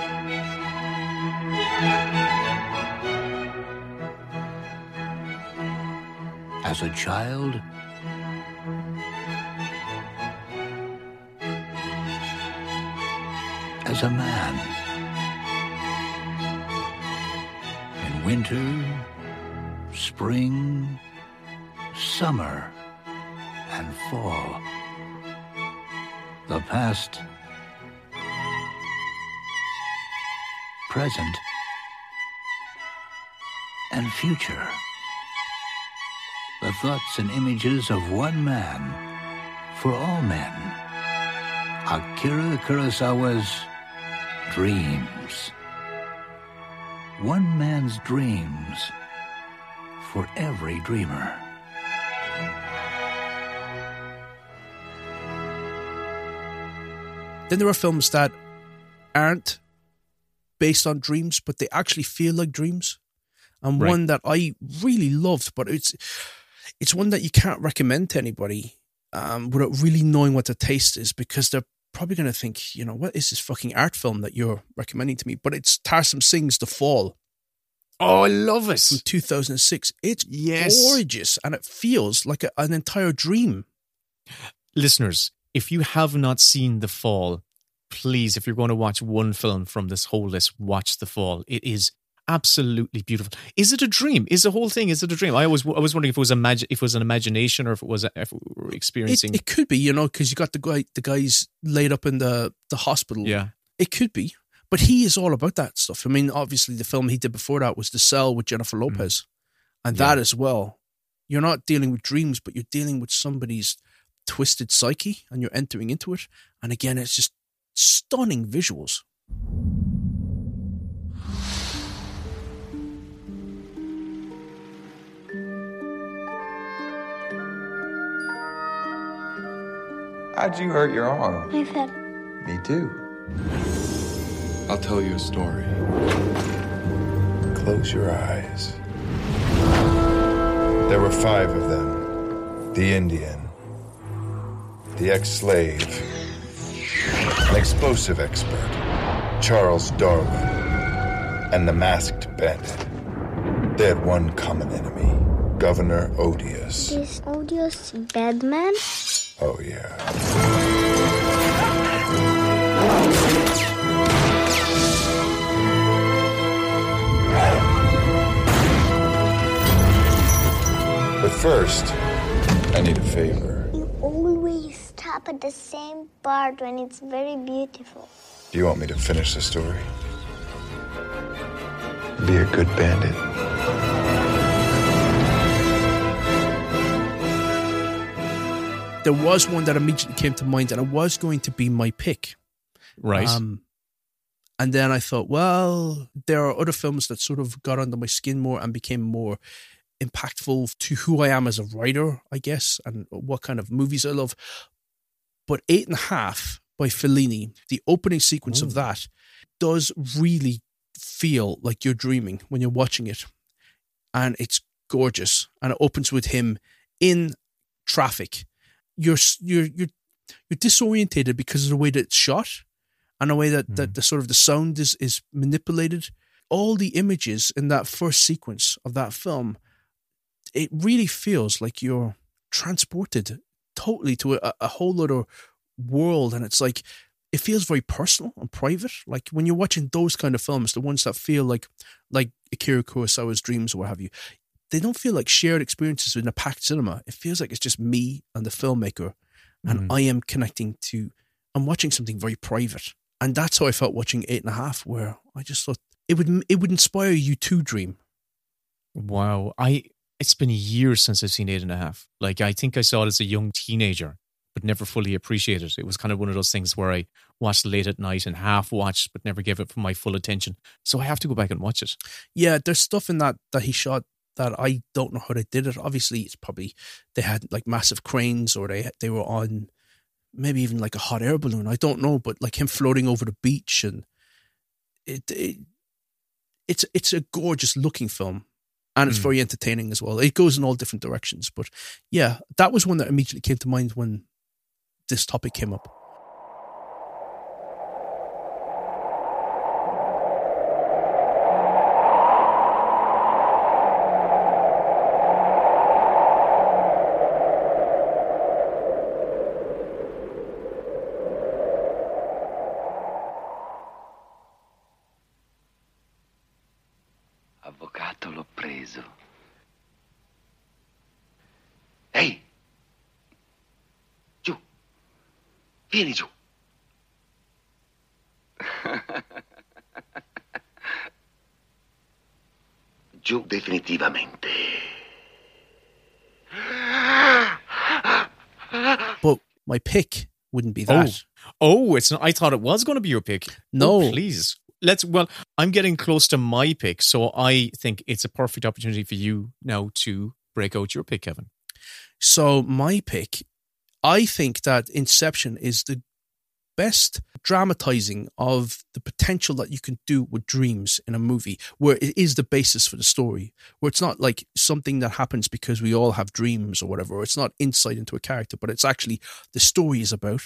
As a child, as a man. In winter, spring, summer, and fall. The past, present, and future. The thoughts and images of one man for all men. Akira Kurosawa's Dreams. One man's dreams for every dreamer. Then there are films that aren't based on dreams, but they actually feel like dreams. And Right. one that I really loved, but it's it's one that you can't recommend to anybody um, without really knowing what the taste is, because they're probably going to think, you know, what is this fucking art film that you're recommending to me? But it's Tarsem Singh's The Fall. Oh, I love it. From 2006. It's Yes. gorgeous and it feels like a, an entire dream. Listeners, if you have not seen The Fall, please, if you're going to watch one film from this whole list, watch The Fall. It is absolutely beautiful. Is it a dream? Is the whole thing? Is it a dream? I was I was wondering if it was a mag- if it was an imagination or if it was a, if we were It, experiencing. it could be, you know, because you got the guy, the guys laid up in the the hospital. Yeah. it could be, but he is all about that stuff. I mean, obviously, the film he did before that was The Cell with Jennifer mm. Lopez, and that as well. You're not dealing with dreams, but you're dealing with somebody's twisted psyche, and you're entering into it. And again, it's just stunning visuals. How'd you hurt your arm? My head. Me too. I'll tell you a story. Close your eyes. There were five of them the Indian, the ex slave, an explosive expert, Charles Darwin, and the masked bandit. They had one common enemy Governor Odious. Is odious bad man? Oh, yeah. First, I need a favor. You always stop at the same part when it's very beautiful. Do you want me to finish the story? Be a good bandit. There was one that immediately came to mind, and it was going to be my pick. Right. Um, and then I thought, well, there are other films that sort of got under my skin more and became more impactful to who I am as a writer, I guess, and what kind of movies I love. But Eight and a Half by Fellini, the opening sequence of that does really feel like you're dreaming when you're watching it. And it's gorgeous. And it opens with him in traffic. You're you're you're you're disorientated because of the way that it's shot and the way that, that hmm. the sort of the sound is is manipulated. All the images in that first sequence of that film, it really feels like you're transported totally to a, a whole other world, and it's like it feels very personal and private. Like when you're watching those kind of films, the ones that feel like like Akira Kurosawa's dreams or what have you, they don't feel like shared experiences in a packed cinema. It feels like it's just me and the filmmaker, and mm. I am connecting to. I'm watching something very private, and that's how I felt watching Eight and a Half, where I just thought it would it would inspire you to dream. Wow. I it's been years since I've seen eight and a half. Like I think I saw it as a young teenager, but never fully appreciated it. It was kind of one of those things where I watched late at night and half watched, but never gave it my full attention. So I have to go back and watch it. Yeah, there's stuff in that that he shot that I don't know how they did it. Obviously, it's probably they had like massive cranes or they they were on maybe even like a hot air balloon. I don't know, but like him floating over the beach and it, it it's it's a gorgeous looking film and it's Mm. very entertaining as well. It goes in all different directions, but yeah, that was one that immediately came to mind when this topic came up. Vieni giù! *laughs* giù definitivamente. But my pick wouldn't be that. Oh, oh, it's not. I thought it was going to be your pick. No. Oh, please. Let's. Well, I'm getting close to my pick, so I think it's a perfect opportunity for you now to break out your pick, Kevin. So my pick, I think that Inception is the best dramatizing of the potential that you can do with dreams in a movie, where it is the basis for the story, where it's not like something that happens because we all have dreams or whatever. Or it's not insight into a character, but it's actually the story is about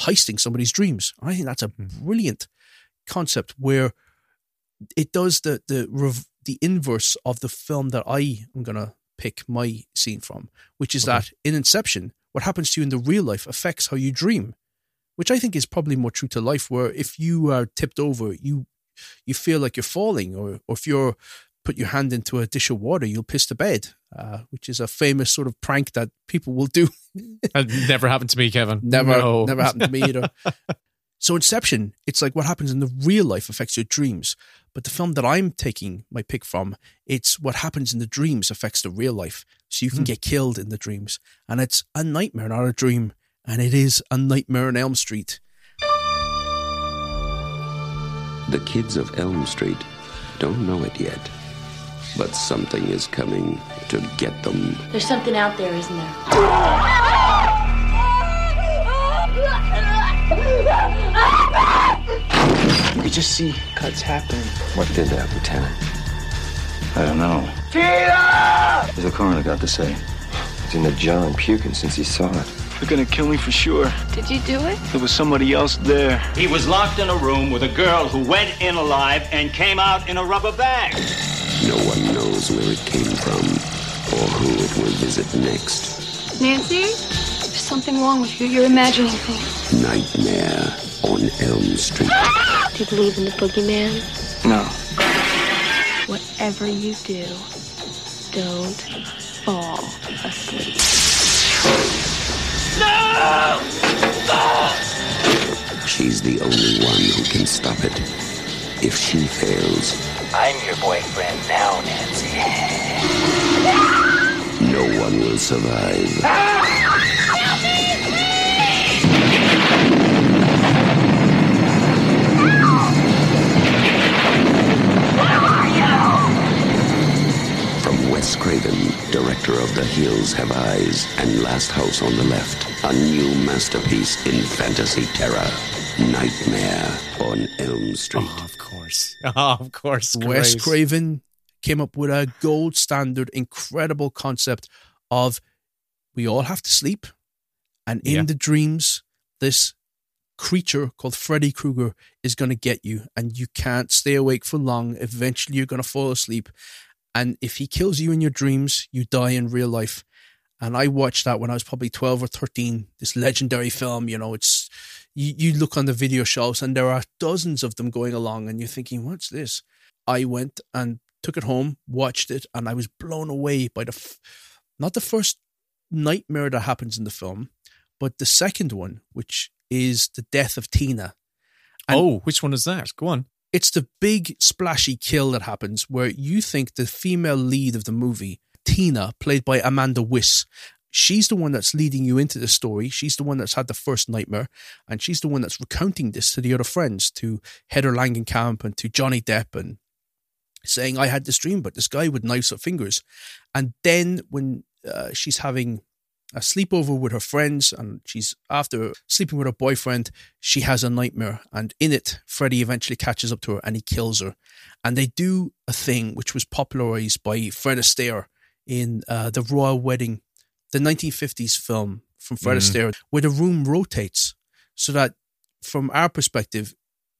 heisting somebody's dreams. I think that's a hmm. brilliant concept where it does the the rev- the inverse of the film that I am gonna pick my scene from, which is that in Inception, what happens to you in the real life affects how you dream, which I think is probably more true to life. Where if you are tipped over, you you feel like you're falling, or or if you're put your hand into a dish of water, you'll piss the bed, uh, which is a famous sort of prank that people will do. *laughs* Never happened to me, Kevin. Never, No. never happened to me either. *laughs* so Inception, it's like what happens in the real life affects your dreams. But the film that I'm taking my pick from, it's what happens in the dreams affects the real life. So you can Hmm. get killed in the dreams. And it's a nightmare, not a dream. And it is a nightmare in Elm Street. The kids of Elm Street don't know it yet, but something is coming to get them. There's something out there, isn't there? You just see cuts happening. What did that, Lieutenant? I don't know. Tina! What's the coroner got to say? He's in the jar and puking since he saw it. They're gonna kill me for sure. Did you do it? There was somebody else there. He was locked in a room with a girl who went in alive and came out in a rubber bag. No one knows where it came from or who it will visit next. Nancy? There's something wrong with you. You're imagining things. Nightmare on Elm Street. Do you believe in the boogeyman? No. Whatever you do, don't fall asleep. No! She's the only one who can stop it. If she fails, I'm your boyfriend now, Nancy. no one will survive. Ah! Wes Craven, director of The Hills Have Eyes and Last House on the Left, a new masterpiece in fantasy terror. Nightmare on Elm Street. Oh, of course. *laughs* Oh, of course. Wes great. Craven came up with a gold standard, incredible concept of we all have to sleep, and in Yeah. the dreams, this creature called Freddy Krueger is going to get you, and you can't stay awake for long. Eventually, you're going to fall asleep, and if he kills you in your dreams, you die in real life. And I watched that when I was probably 12 or 13, this legendary film. You know, it's, you, you look on the video shelves and there are dozens of them going along, and you're thinking, what's this? I went and took it home, watched it, and I was blown away by the, f- not the first nightmare that happens in the film, but the second one, which is the death of Tina. oh, which one is that? Go on. It's the big splashy kill that happens where you think the female lead of the movie, Tina, played by Amanda Wyss, she's the one that's leading you into the story. She's the one that's had the first nightmare, and she's the one that's recounting this to the other friends, to Heather Langenkamp and to Johnny Depp, and saying, I had this dream but this guy with knives of fingers. And then when uh, she's having a sleepover with her friends and she's after sleeping with her boyfriend, she has a nightmare. And in it, Freddy eventually catches up to her and he kills her. And they do a thing which was popularized by Fred Astaire in uh, The Royal Wedding, the 1950s film from Fred Mhm. Astaire, where the room rotates so that from our perspective,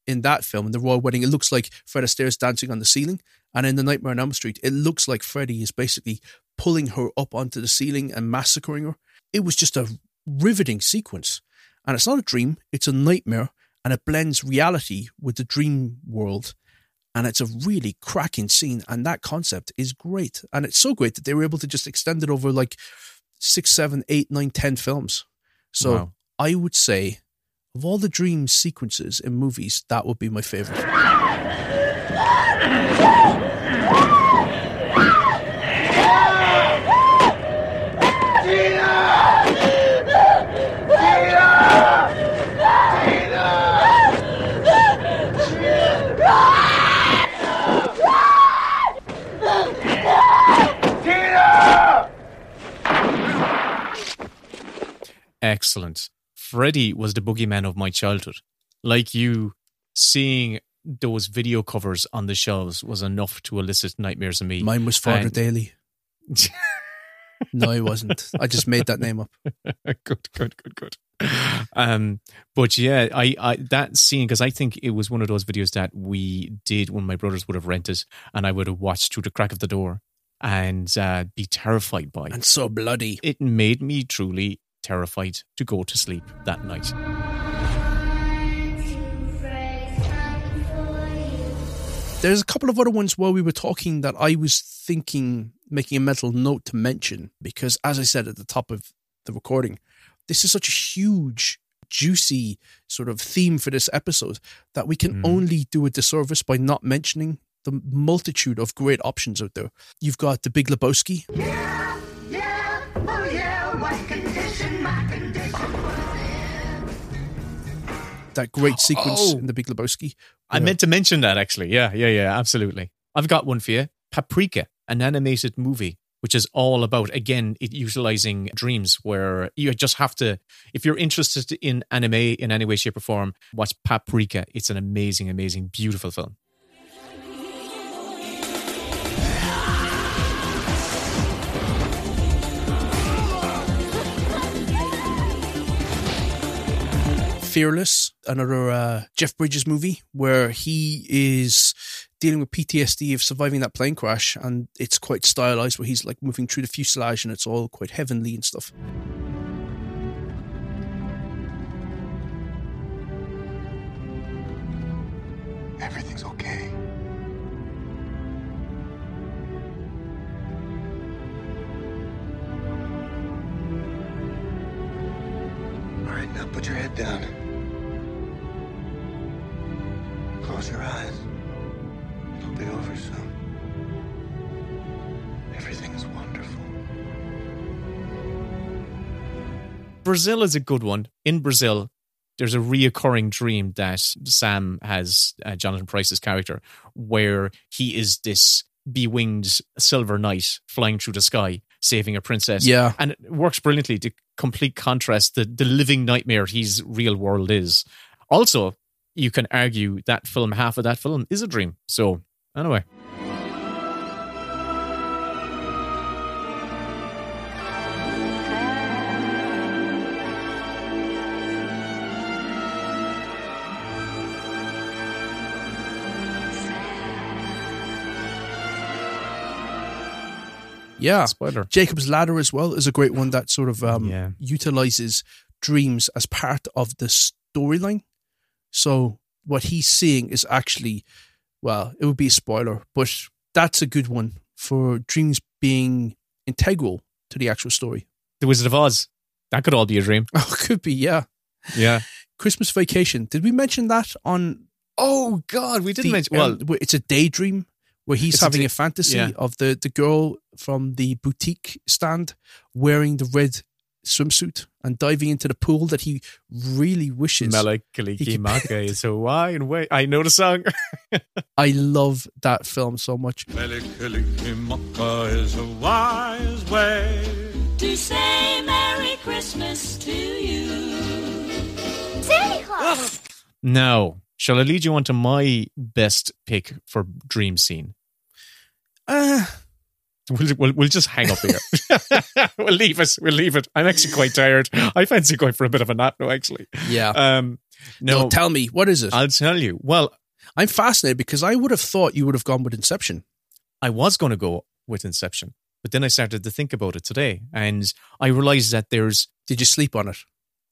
in that film, in the Royal Wedding, it looks like Fred Astaire's dancing on the ceiling. And in the Nightmare on Elm Street, it looks like Freddy is basically pulling her up onto the ceiling and massacring her. It was just a riveting sequence. And it's not a dream, it's a nightmare, and it blends reality with the dream world. And it's a really cracking scene. And that concept is great. And it's so great that they were able to just extend it over like six, seven, eight, nine, ten films. So Wow. I would say, of all the dream sequences in movies, that would be my favorite. *laughs* Excellent. Freddy was the boogeyman of my childhood. Like you, seeing those video covers on the shelves was enough to elicit nightmares in me. Mine was Father And- Daly. *laughs* no, he wasn't. I just made that name up. *laughs* good, good, good, good. Um, but yeah, I, I that scene because I think it was one of those videos that we did when my brothers would have rented, and I would have watched through the crack of the door and uh, be terrified by. And so bloody. It made me truly terrified to go to sleep that night. There's a couple of other ones while we were talking that I was thinking, making a mental note to mention, because as I said at the top of the recording, this is such a huge, juicy sort of theme for this episode that we can hmm. only do a disservice by not mentioning the multitude of great options out there. You've got the Big Lebowski. That great sequence Oh. in the Big Lebowski. I meant to mention that actually. Yeah, yeah, yeah, absolutely. I've got one for you. Paprika, an animated movie, which is all about, again, it utilizing dreams where you just have to, if you're interested in anime in any way, shape, or form, watch Paprika. It's an amazing, amazing, beautiful film. Fearless, another uh, Jeff Bridges movie where he is dealing with PTSD of surviving that plane crash, and it's quite stylized where he's like moving through the fuselage and it's all quite heavenly and stuff. Brazil is a good one. In Brazil, there's a reoccurring dream that Sam has, uh, Jonathan Pryce's character, where he is this bewinged silver knight flying through the sky, saving a princess. Yeah. And it works brilliantly to complete contrast the, the living nightmare his real world is. Also, you can argue that film, half of that film, is a dream. So, anyway. Yeah. Spoiler. Jacob's Ladder as well is a great one that sort of um, Yeah. utilizes dreams as part of the storyline. So what he's seeing is actually, well, it would be a spoiler, but that's a good one for dreams being integral to the actual story. The Wizard of Oz. That could all be a dream. *laughs* Oh, could be, yeah. Yeah. Christmas Vacation. Did we mention that on? Oh God, we didn't the- mention. Well, um, it's a daydream where he's It's having day- a, fantasy yeah. of the the girl from the boutique stand wearing the red swimsuit and diving into the pool that he really wishes. Melakaliki *laughs* is so why and wait. I know the song. *laughs* I love that film so much. Mele Kalikimaka is a wise way. To say Merry Christmas to you. Santa now, shall I lead you on to my best pick for dream scene? Uh, We'll, we'll, we'll just hang up here. *laughs* we'll leave it. We'll leave it. I'm actually quite tired. I fancy going for a bit of a nap now, actually. Yeah. Um, no, no, tell me what is it? I'll tell you. Well, I'm fascinated because I would have thought you would have gone with Inception. I was going to go with Inception, but then I started to think about it today, and I realized that there's. Did you sleep on it?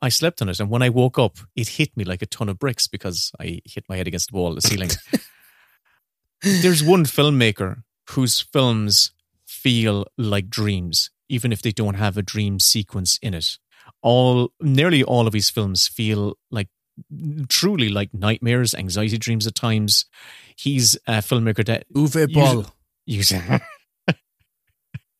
I slept on it, and when I woke up, it hit me like a ton of bricks because I hit my head against the wall, the ceiling. *laughs* there's one filmmaker whose films feel like dreams, even if they don't have a dream sequence in it. All nearly all of his films feel like truly like nightmares, anxiety dreams at times. He's a filmmaker that Uwe Boll. *laughs*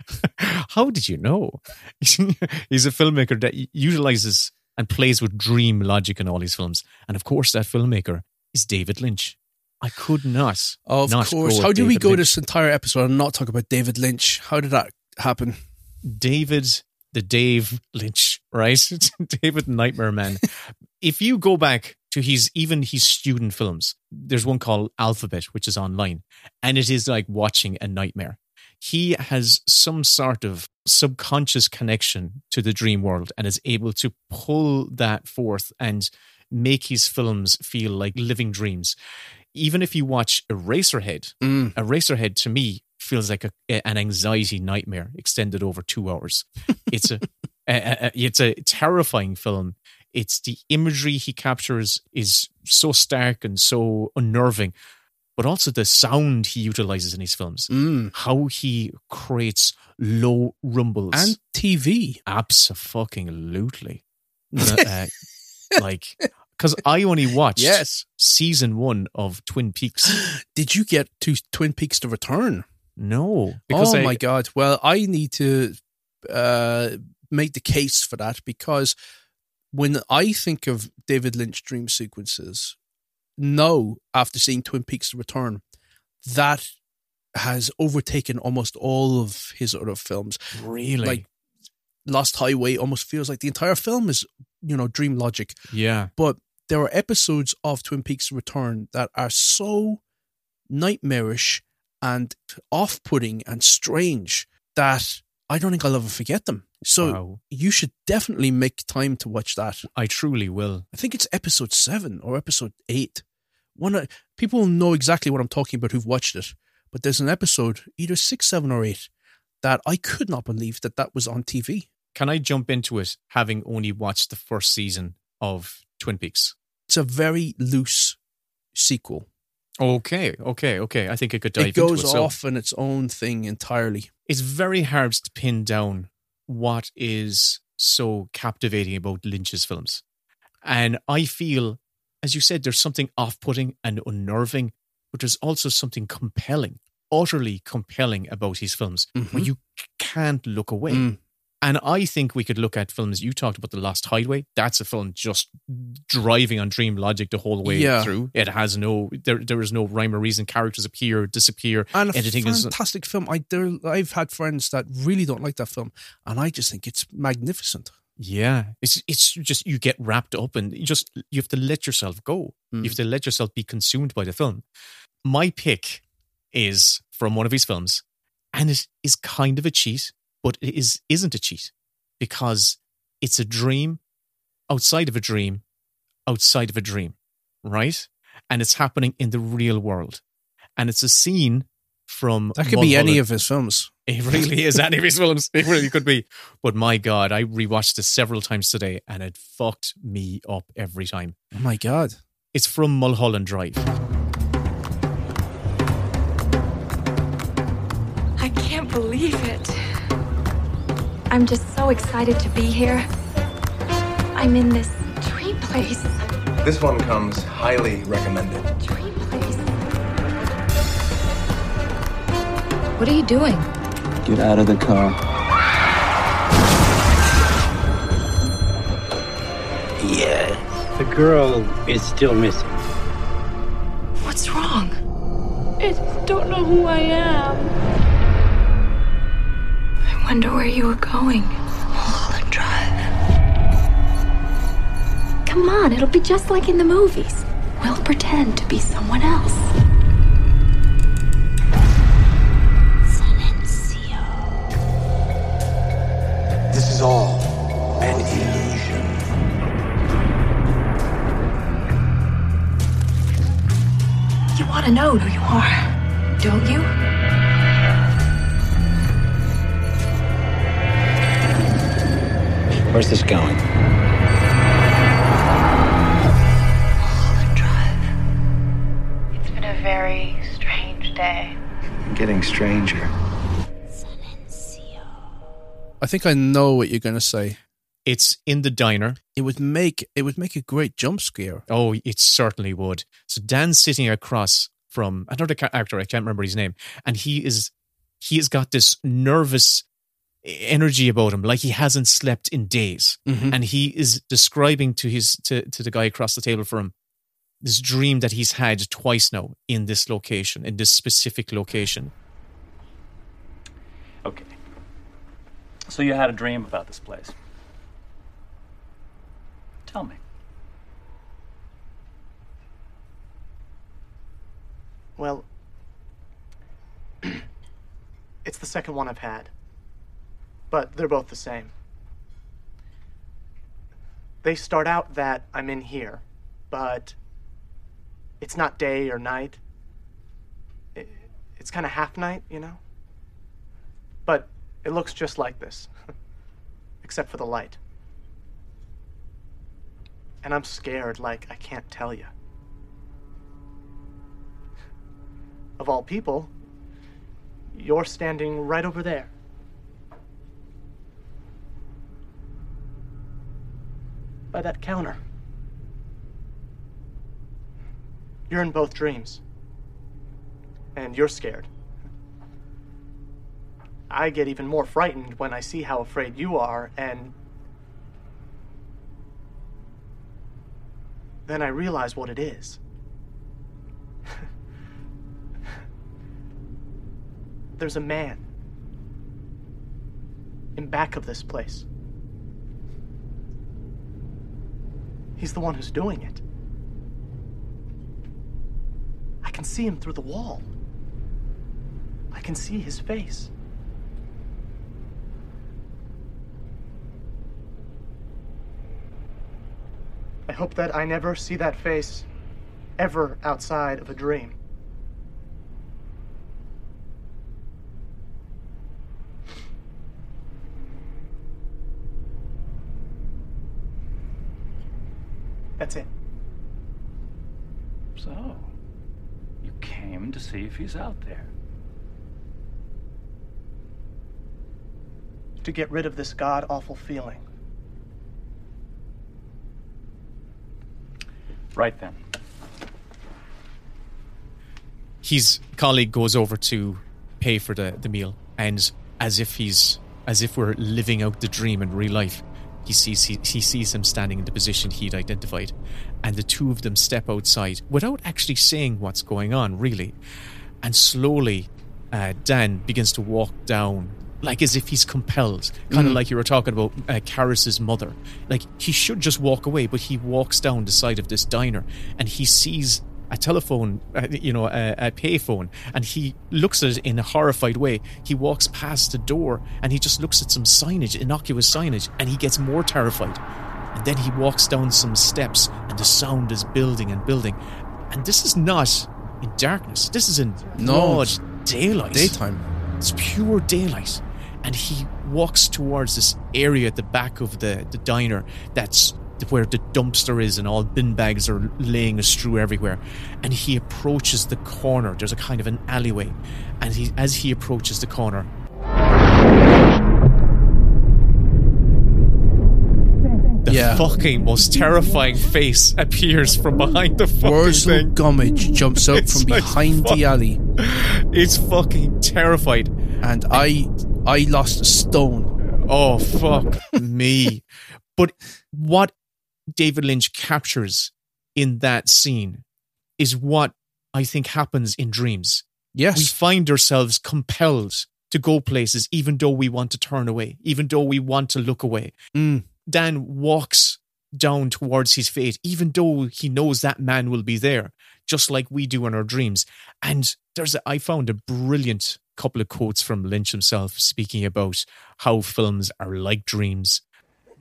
*laughs* How did you know? *laughs* He's a filmmaker that utilizes and plays with dream logic in all his films. And of course, that filmmaker is David Lynch. I could not. Of not course. How did we go Lynch. this entire episode and not talk about David Lynch? How did that happen? David, the Dave Lynch, right? *laughs* David Nightmare Man. *laughs* if you go back to his even his student films, there's one called Alphabet, which is online, and it is like watching a nightmare. He has some sort of subconscious connection to the dream world and is able to pull that forth and make his films feel like living dreams. Even if you watch Eraserhead, Mm. Eraserhead to me feels like a, an anxiety nightmare extended over two hours. *laughs* It's a, a, a it's a terrifying film. It's the imagery he captures is so stark and so unnerving, but also the sound he utilizes in his films. Mm. How he creates low rumbles And TV. Absolutely. *laughs* uh, like, because I only watched Yes. season one of Twin Peaks. *gasps* Did you get to Twin Peaks to return? No, because oh I, my god! Well, I need to uh, make the case for that because when I think of David Lynch dream sequences, no, after seeing Twin Peaks: The Return, that has overtaken almost all of his other films. Really? like Lost Highway almost feels like the entire film is you know dream logic. Yeah. but there are episodes of Twin Peaks: Return that are so nightmarish and off-putting and strange that I don't think I'll ever forget them. So Wow. you should definitely make time to watch that. I truly will. I think it's episode seven or episode eight. One of- people know exactly what I'm talking about who've watched it, but there's an episode either six, seven, or eight that I could not believe that that was on TV. Can I jump into it having only watched the first season of Twin Peaks? It's a very loose sequel. Okay, okay, okay. I think I could dive it goes into it. So off on its own thing entirely. it's very hard to pin down what is so captivating about Lynch's films. And I feel, as you said, there's something off putting and unnerving, but there's also something compelling, utterly compelling about his films where Mhm. you can't look away. Mm. And I think we could look at films. You talked about The Lost Highway. That's a film just driving on dream logic the whole way Yeah. through. It has no, there, there is no rhyme or reason. Characters appear, disappear. And a editing is fantastic film. I there, I've had friends that really don't like that film, and I just think it's magnificent. Yeah, it's it's just you get wrapped up and you just you have to let yourself go. Mm. You have to let yourself be consumed by the film. My pick is from one of his films, and it is kind of a cheat, but it is isn't a cheat because it's a dream outside of a dream, outside of a dream, right? And it's happening in the real world, and it's a scene from That could be any of his films. It really is any of his films. It really could be. But my God, I rewatched this several times today and it fucked me up every time. Oh my god! It's from Mulholland Drive. I can't believe it. I'm just so excited to be here. I'm in this dream place. This one comes highly recommended. Dream place. What are you doing? Get out of the car. Yeah. The girl is still missing. What's wrong? I don't know who I am. I wonder where you were going. Mulholland Drive. Come on, it'll be just like in the movies. We'll pretend to be someone else. Silencio. This is all an illusion. You want to know who you are, don't you? Where's this going? It's been a very strange day. Getting stranger. Silencio. I think I know what you're going to say. It's in the diner. It would make it would make a great jump scare. Oh, it certainly would. So Dan's sitting across from another ca- actor, I can't remember his name, and he is he has got this nervous energy about him, like he hasn't slept in days. Mhm. And he is describing to his to, to the guy across the table from him this dream that he's had twice now in this location, in this specific location. Okay. So you had a dream about this place. Tell me. Well, *clears throat* it's the second one I've had. But they're both the same. They start out that I'm in here, but it's not day or night. It, it's kind of half night, you know? But it looks just like this, *laughs* except for the light. And I'm scared like I can't tell you. Of all people, you're standing right over there. By that counter. You're in both dreams. And you're scared. I get even more frightened when I see how afraid you are, and then I realize what it is. *laughs* There's a man in back of this place. He's the one who's doing it. I can see him through the wall. I can see his face. I hope that I never see that face ever outside of a dream. That's it. So, you came to see if he's out there. To get rid of this god awful feeling. Right then. his colleague goes over to pay for the, the meal and as if he's as if we're living out the dream in real life he sees he, he sees him standing in the position he'd identified and the two of them step outside without actually saying what's going on really and slowly uh, dan begins to walk down like as if he's compelled kind of Mm. like you were talking about uh, Karis's mother like he should just walk away but he walks down the side of this diner and he sees a telephone, uh, you know, a, a payphone, and he looks at it in a horrified way. He walks past the door and he just looks at some signage, innocuous signage, and he gets more terrified. And then he walks down some steps, and the sound is building and building. And this is not in darkness. This is in No, broad daylight. daytime. It's pure daylight. And he walks towards this area at the back of the, the diner that's where the dumpster is and all bin bags are laying astrew everywhere. And he approaches the corner. There's a kind of an alleyway. And he as he approaches the corner, the Yeah. fucking most terrifying face appears from behind the fucking Worzel thing. Gummidge *laughs* jumps out from like behind fuck. the alley, It's fucking terrified. and I I lost a stone. Oh fuck me. But what David Lynch captures in that scene is what I think happens in dreams. Yes. We find ourselves compelled to go places even though we want to turn away, even though we want to look away. Mm. Dan walks down towards his fate, even though he knows that man will be there, just like we do in our dreams. And there's a, I found a brilliant couple of quotes from Lynch himself speaking about how films are like dreams.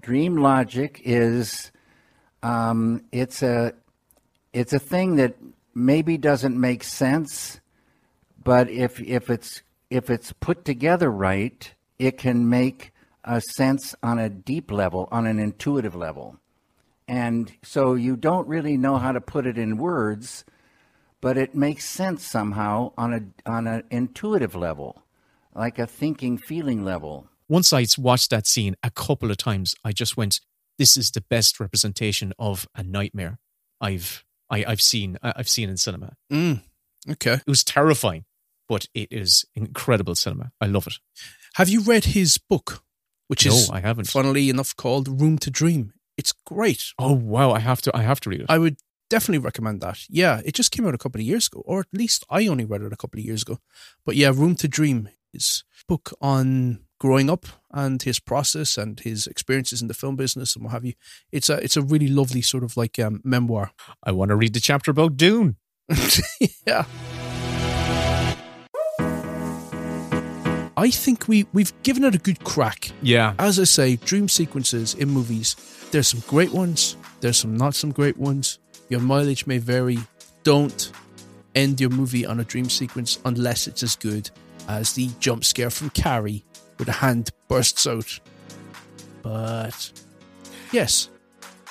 dream logic is um, it's a it's a thing that maybe doesn't make sense, but if if it's if it's put together right, it can make a sense on a deep level, on an intuitive level. And so you don't really know how to put it in words, but it makes sense somehow on a on an intuitive level, like a thinking feeling level. Once I watched that scene a couple of times, I just went, "This is the best representation of a nightmare I've I, I've seen I- I've seen in cinema." Mm. Okay. It was terrifying, but it is incredible cinema. I love it. Have you read his book, which No, is I haven't. funnily enough called Room to Dream? It's great. Oh wow, I have to I have to read it. I would definitely recommend that. Yeah, it just came out a couple of years ago, or at least I only read it a couple of years ago. But yeah, Room to Dream is a book on growing up and his process and his experiences in the film business and what have you. It's a it's a really lovely sort of like um, memoir. I want to read the chapter about Dune. *laughs* yeah. I think we we've given it a good crack. Yeah. As I say, dream sequences in movies, there's some great ones, there's some not some great ones. Your mileage may vary. Don't end your movie on a dream sequence unless it's as good as the jump scare from Carrie where the hand bursts out. But yes,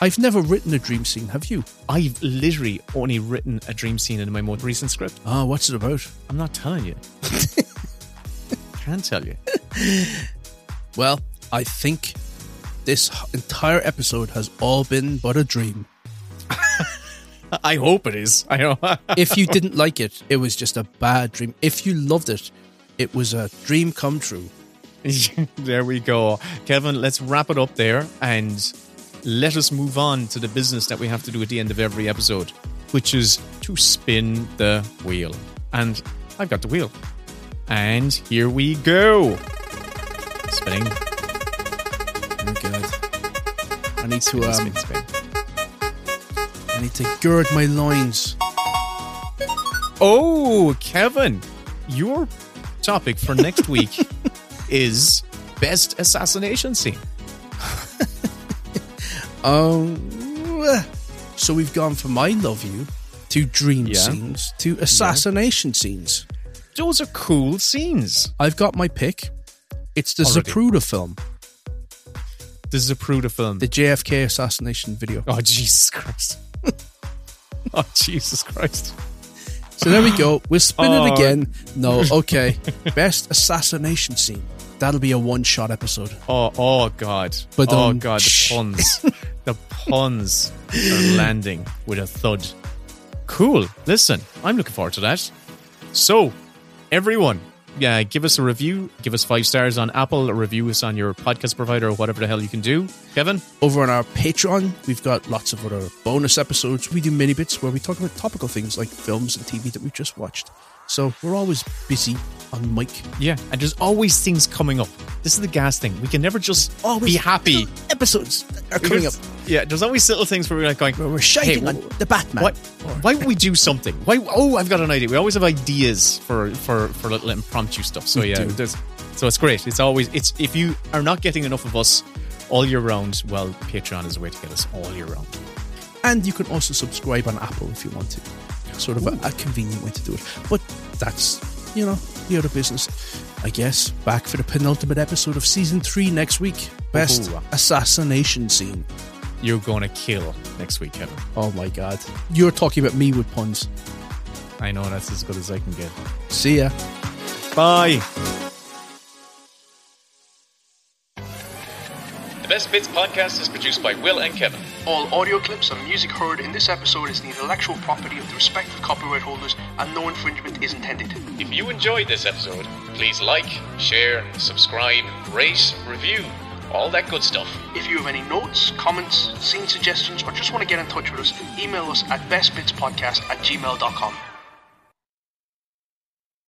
I've never written a dream scene, have you? I've literally only written a dream scene in my most recent script. Ah, what's it about? I'm not telling you. *laughs* Can't tell you. Well, I think this entire episode has all been but a dream. *laughs* I hope it is. I know. *laughs* if you didn't like it, it was just a bad dream. If you loved it, it was a dream come true. *laughs* there we go. Kevin, let's wrap it up there and let us move on to the business that we have to do at the end of every episode, which is to spin the wheel. And I've got the wheel. And here we go. Spinning. Oh god. I need to Spin, um, spin, spin. I need to gird my loins. Oh, Kevin, your topic for next week *laughs* is best assassination scene. *laughs* Um so we've gone from I love you to dream Yeah. scenes to assassination scenes. Those are cool scenes. I've got my pick. It's the Already. Zapruder film, The Zapruder film. the JFK assassination video. oh, Jesus Christ. *laughs* oh, Jesus Christ. So there we go. We'll spin Oh. it again. No, okay. Best assassination scene. That'll be a one shot episode. Oh, oh God. But, oh um, God, the *laughs* puns. The puns are landing with a thud. Cool. Listen, I'm looking forward to that. So, everyone, yeah, give us a review. Give us five stars on Apple. Review us on your podcast provider or whatever the hell you can do. Kevin, Over on our Patreon, we've got lots of other bonus episodes. We do mini bits where we talk about topical things like films and TV that we've just watched. So we're always busy on mic. yeah, and there's always things coming up. This is the gas thing. We can never just Always be happy. Episodes are coming up. Yeah, there's always little things where we're like going, We're shouting hey, on the Batman. Why, Why would we do something? Why? Oh, I've got an idea. We always have ideas for for for little impromptu stuff. So We yeah, so it's great. It's always it's if you are not getting enough of us all year round, well, Patreon is a way to get us all year round. And you can also subscribe on Apple if you want to. Sort of a, a convenient way to do it. But that's, you know, the other business. I guess back for the penultimate episode of season three next week. Best Ooh. assassination scene. You're gonna kill next week, Kevin. Oh my god. You're talking about me with puns. I know that's as good as I can get. See ya. Bye. Best Bits podcast is produced by Will and Kevin. All audio clips and music heard in this episode is the intellectual property of the respective copyright holders, and no infringement is intended. If you enjoyed this episode, please like, share, subscribe, rate, review, all that good stuff. If you have any notes, comments, scene suggestions, or just want to get in touch with us, email us at bestbitspodcast at gmail.com.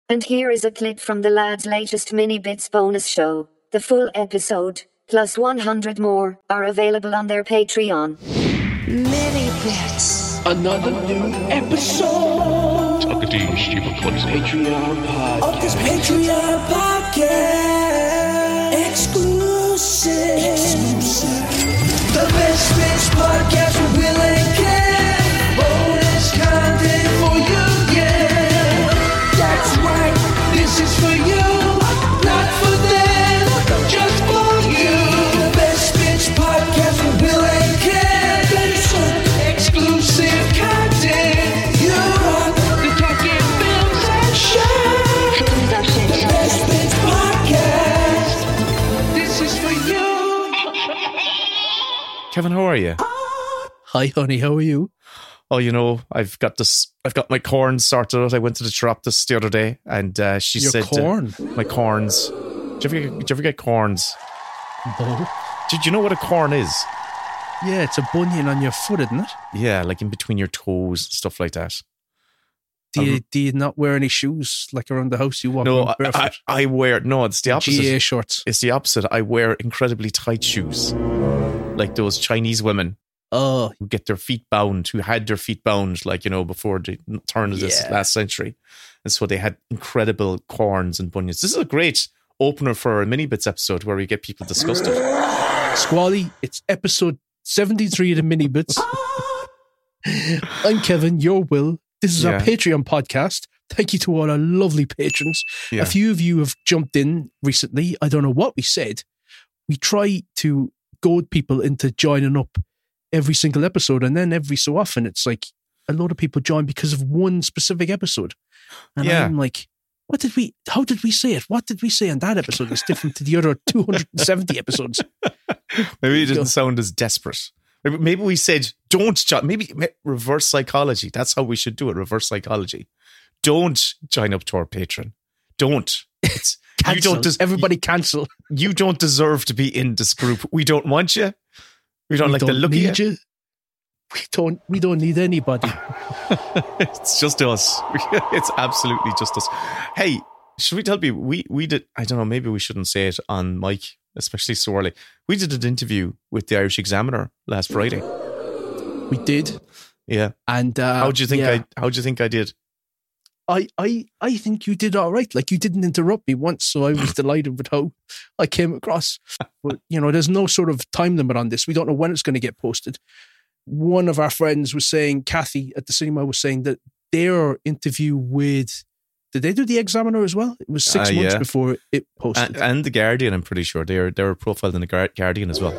And here is a clip from the lad's latest mini bits bonus show. The full episode, plus 100 more, are available on their Patreon. Mini bits. Another new episode Talking to you, stupid clumsy. Patreon podcast. of this Patreon podcast. Exclusive. Exclusive. The best bits podcast Kevin, how are you? Hi honey, how are you? Oh, you know, I've got this. I've got my corn sorted out. I went to the chiropodist the other day, and uh, she Your said, uh, corn? my corns. Did you, ever get, did you ever get corns? No. Did you know what a corn is? Yeah, it's a bunion on your foot, isn't it? Yeah, like in between your toes, stuff like that. Do you, do you not wear any shoes like around the house? You walk No, barefoot? I, I wear no. It's the opposite. GA shorts. It's the opposite. I wear incredibly tight shoes, like those Chinese women Oh, who get their feet bound, who had their feet bound, like you know, before the turn of this Yeah. last century, and so they had incredible corns and bunions. This is a great opener for a mini bits episode where we get people disgusted. Squally, it's episode 73 of the mini bits. I'm Kevin, your Will. This is our Patreon podcast. Thank you to all our lovely patrons. Yeah. A few of you have jumped in recently. I don't know what we said. We try to goad people into joining up every single episode, and then every so often it's like a lot of people join because of one specific episode. And Yeah. I'm like, what did we, how did we say it? What did we say in that episode that's different to the other 270 episodes? *laughs* Maybe it didn't sound as desperate. Maybe, maybe we said don't join. Maybe reverse psychology. That's how we should do it. Reverse psychology. Don't join up to our patron. Don't. It's, you don't. Des- Everybody cancel. you don't deserve to be in this group. We don't want you. We don't We like the don't look of you. you. We don't. We don't need anybody. *laughs* *laughs* it's just us. *laughs* it's absolutely just us. Hey, should we tell people we we did? I don't know. Maybe we shouldn't say it on mic, especially so early. We did an interview with the Irish Examiner last Friday. We did. Yeah. And uh, How do you think yeah. I? How do you think I did? I, I, I think you did all right. Like you didn't interrupt me once, so I was *laughs* delighted with how I came across. But you know, there's no sort of time limit on this. We don't know when it's going to get posted. One of our friends was saying, Kathy at the cinema was saying that their interview with, did they do the Examiner as well? It was six Uh, months yeah. before it posted. And, and the Guardian, I'm pretty sure they were they were profiled in the Guardian as well.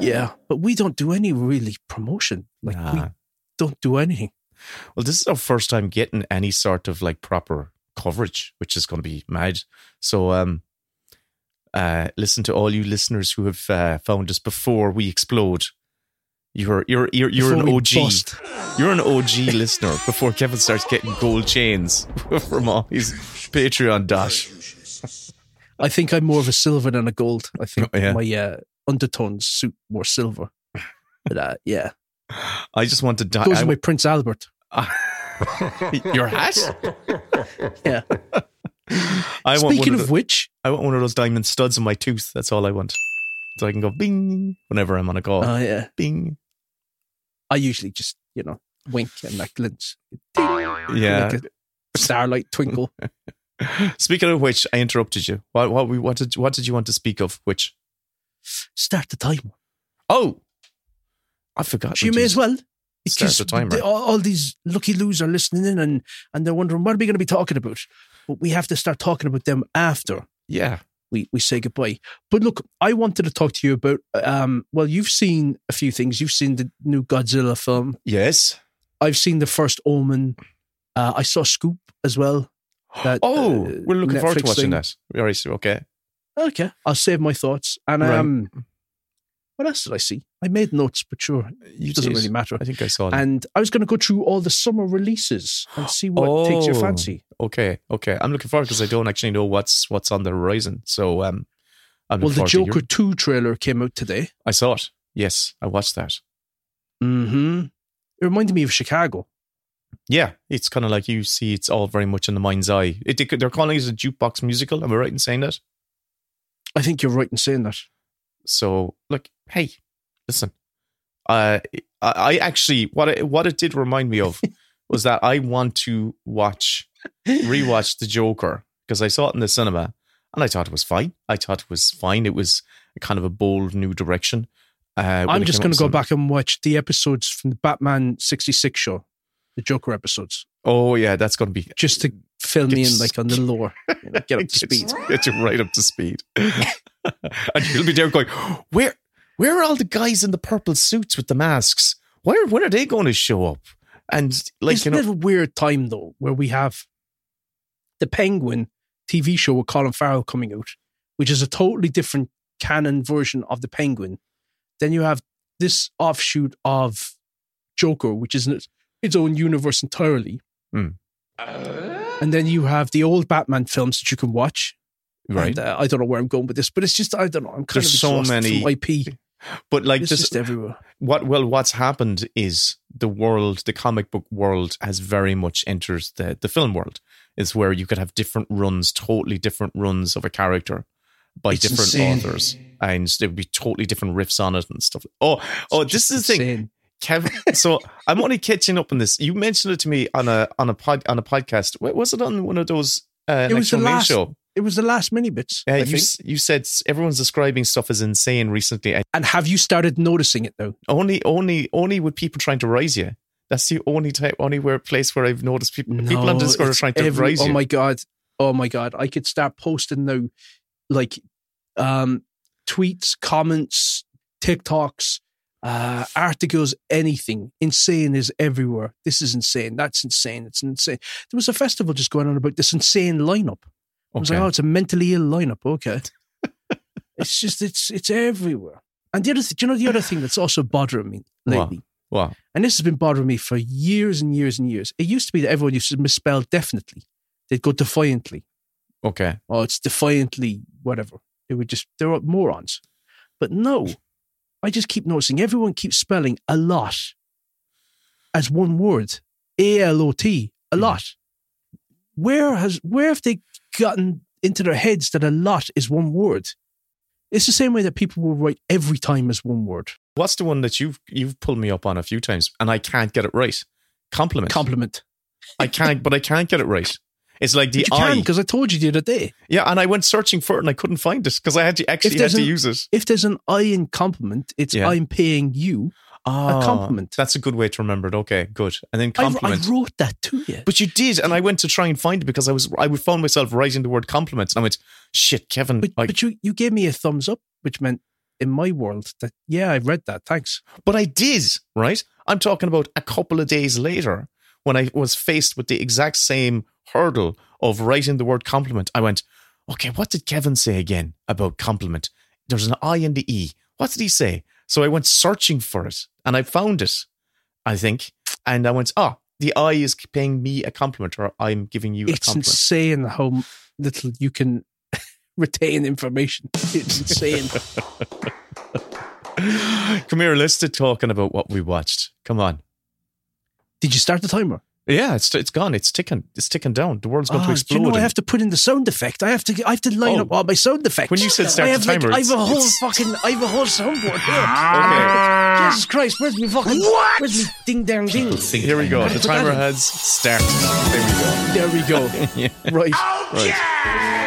yeah, but we don't do any really promotion. Like we don't do anything. Well, this is our first time getting any sort of like proper coverage, which is going to be mad. So, um, uh, listen to all you listeners who have uh, found us before we explode. You're you're you're you're an OG. bust. You're an OG listener before Kevin starts getting gold chains *laughs* from all his Patreon dash. *laughs* I think I'm more of a silver than a gold. I think Oh, yeah. my uh, undertones suit more silver. But uh, yeah, I just want to die. goes I- with my Prince Albert. *laughs* your hat? Yeah. I want Speaking one of the- which, I want one of those diamond studs in my tooth. That's all I want. So I can go bing whenever I'm on a call. oh yeah, bing. I usually just you know wink and that glints. Yeah. like starlight twinkle. *laughs* Speaking of which, I interrupted you. What what we what did what did you want to speak of? Which? Start the timer. Oh, I forgot. So you may as well. The all, all these lucky loos are listening in and, and they're wondering what are we going to be talking about. But we have to start talking about them after Yeah. we, we say goodbye. But look, I wanted to talk to you about. Um, well, you've seen a few things. You've seen the new Godzilla film. Yes. I've seen the first Omen. Uh, I saw Scoop as well. That, Oh, uh, we're looking forward to watching thing. that. All right. so, Okay. Okay, I'll save my thoughts. And Right. um, what else did I see? I made notes, but sure, You it doesn't really matter. I think I saw that. And I was going to go through all the summer releases and *gasps* see what takes your Oh, fancy. Okay. Okay. I'm looking forward because I don't actually know what's what's on the horizon. So um, I'm Well, the Joker 2 trailer came out today. I saw it. Yes, I watched that. hmm It reminded me of Chicago. Yeah, it's kind of like you see. It's all very much in the mind's eye. It, they- they're calling it a jukebox musical. Am I right in saying that? I think you're right in saying that. So, look, hey, listen. Uh, I, I actually what it, what it did remind me of *laughs* was that I want to watch rewatch the Joker because I saw it in the cinema and I thought it was fine. I thought it was fine. It was kind of a bold new direction. Uh, I'm just going to go in- back and watch the episodes from the Batman 66 show, the Joker episodes, Oh yeah, that's going to be just to fill me in like on the lore, you know, get up to *laughs* speed. Get you right up to speed. *laughs* and you'll be there going, where where are all the guys in the purple suits with the masks? Where when are they going to show up? And like Isn't you it know, a weird time though, where we have the Penguin TV show with Colin Farrell coming out, which is a totally different canon version of the Penguin. Then you have this offshoot of Joker, which is its, its own universe entirely. Hmm. And then you have the old Batman films that you can watch. Right. And, uh, I don't know where I'm going with this, but it's just I don't know. I'm kind There's of so many- IP. But like It's this, just everywhere. what well, what's happened is the world, the comic book world, has very much entered the the film world. Is where you could have different runs, totally different runs of a character by It's different insane. authors, and there would be totally different riffs on it and stuff. Oh, oh, this is the thing. Kevin, so *laughs* I'm only catching up on this. You mentioned it to me on a on a pod on a podcast. Wa- Was it on one of those uh, It was the last. show? It was the last mini bits. Uh, you s- you said everyone's describing stuff as insane recently. And And have you started noticing it though? only only only with people trying to rise you. That's the only type, only where place where I've noticed people people on No, Discord are trying to every- rise Oh you. my god! Oh my god! I could start posting now, like um, tweets, comments, TikToks, uh, articles, anything. Insane is everywhere. This is insane. That's insane. It's insane. There was a festival just going on about this insane lineup. I was like, oh, it's a mentally ill lineup. Okay, *laughs* it's just it's it's everywhere. And the other, th- do you know, the other thing that's also bothering me lately. Wow. And this has been bothering me for years and years and years. It used to be that everyone used to misspell definitely. They'd go defiantly. Okay. Oh, it's defiantly whatever. They would just, they're morons. But no, I just keep noticing everyone keeps spelling a lot as one word. A L O T, a Mm-hmm. lot. Where has, where have they gotten into their heads that a lot is one word? It's the same way that people will write every time as one word. What's the one that you've you've pulled me up on a few times and I can't get it right? Compliment. Compliment. I can't, but I can't get it right. It's like the But you I. because I told you the other day. Yeah, and I went searching for it and I couldn't find it because I had to actually had there's to an- use it. If there's an I in compliment, it's Yeah. I'm paying you Ah, a compliment. That's a good way to remember it. Okay, good. And then I, I wrote that to you. but you did, and I went to try and find it because I was I would found myself writing the word compliment, and I went, "Shit, Kevin." But, but you, you gave me a thumbs up, which meant in my world that, yeah, I read that. Thanks. But I did, right? I'm talking about a couple of days later when I was faced with the exact same hurdle of writing the word compliment. I went, okay, what did Kevin say again about compliment? There's an I and the E. What did he say? So I went searching for it and I found it, I think. And I went, oh, the eye is paying me a compliment or I'm giving you a compliment. It's insane how little you can *laughs* retain information. It's insane. *laughs* Come here, let's start talking about what we watched. Come on. Did you start the timer? Yeah, it's it's gone. It's ticking. It's ticking down. The world's going Ah, to explode. you know I have to put in the sound effect? I have to. I have to line Oh. up all my sound effects. When you said start I the have like, timer, I have a whole it's- fucking. I have a whole soundboard here. *laughs* Okay. Jesus Christ! Where's my fucking? What? Where's my ding dang ding? Here we go. The timer in. has started. There we go. There we go. *laughs* Yeah. Right. Right.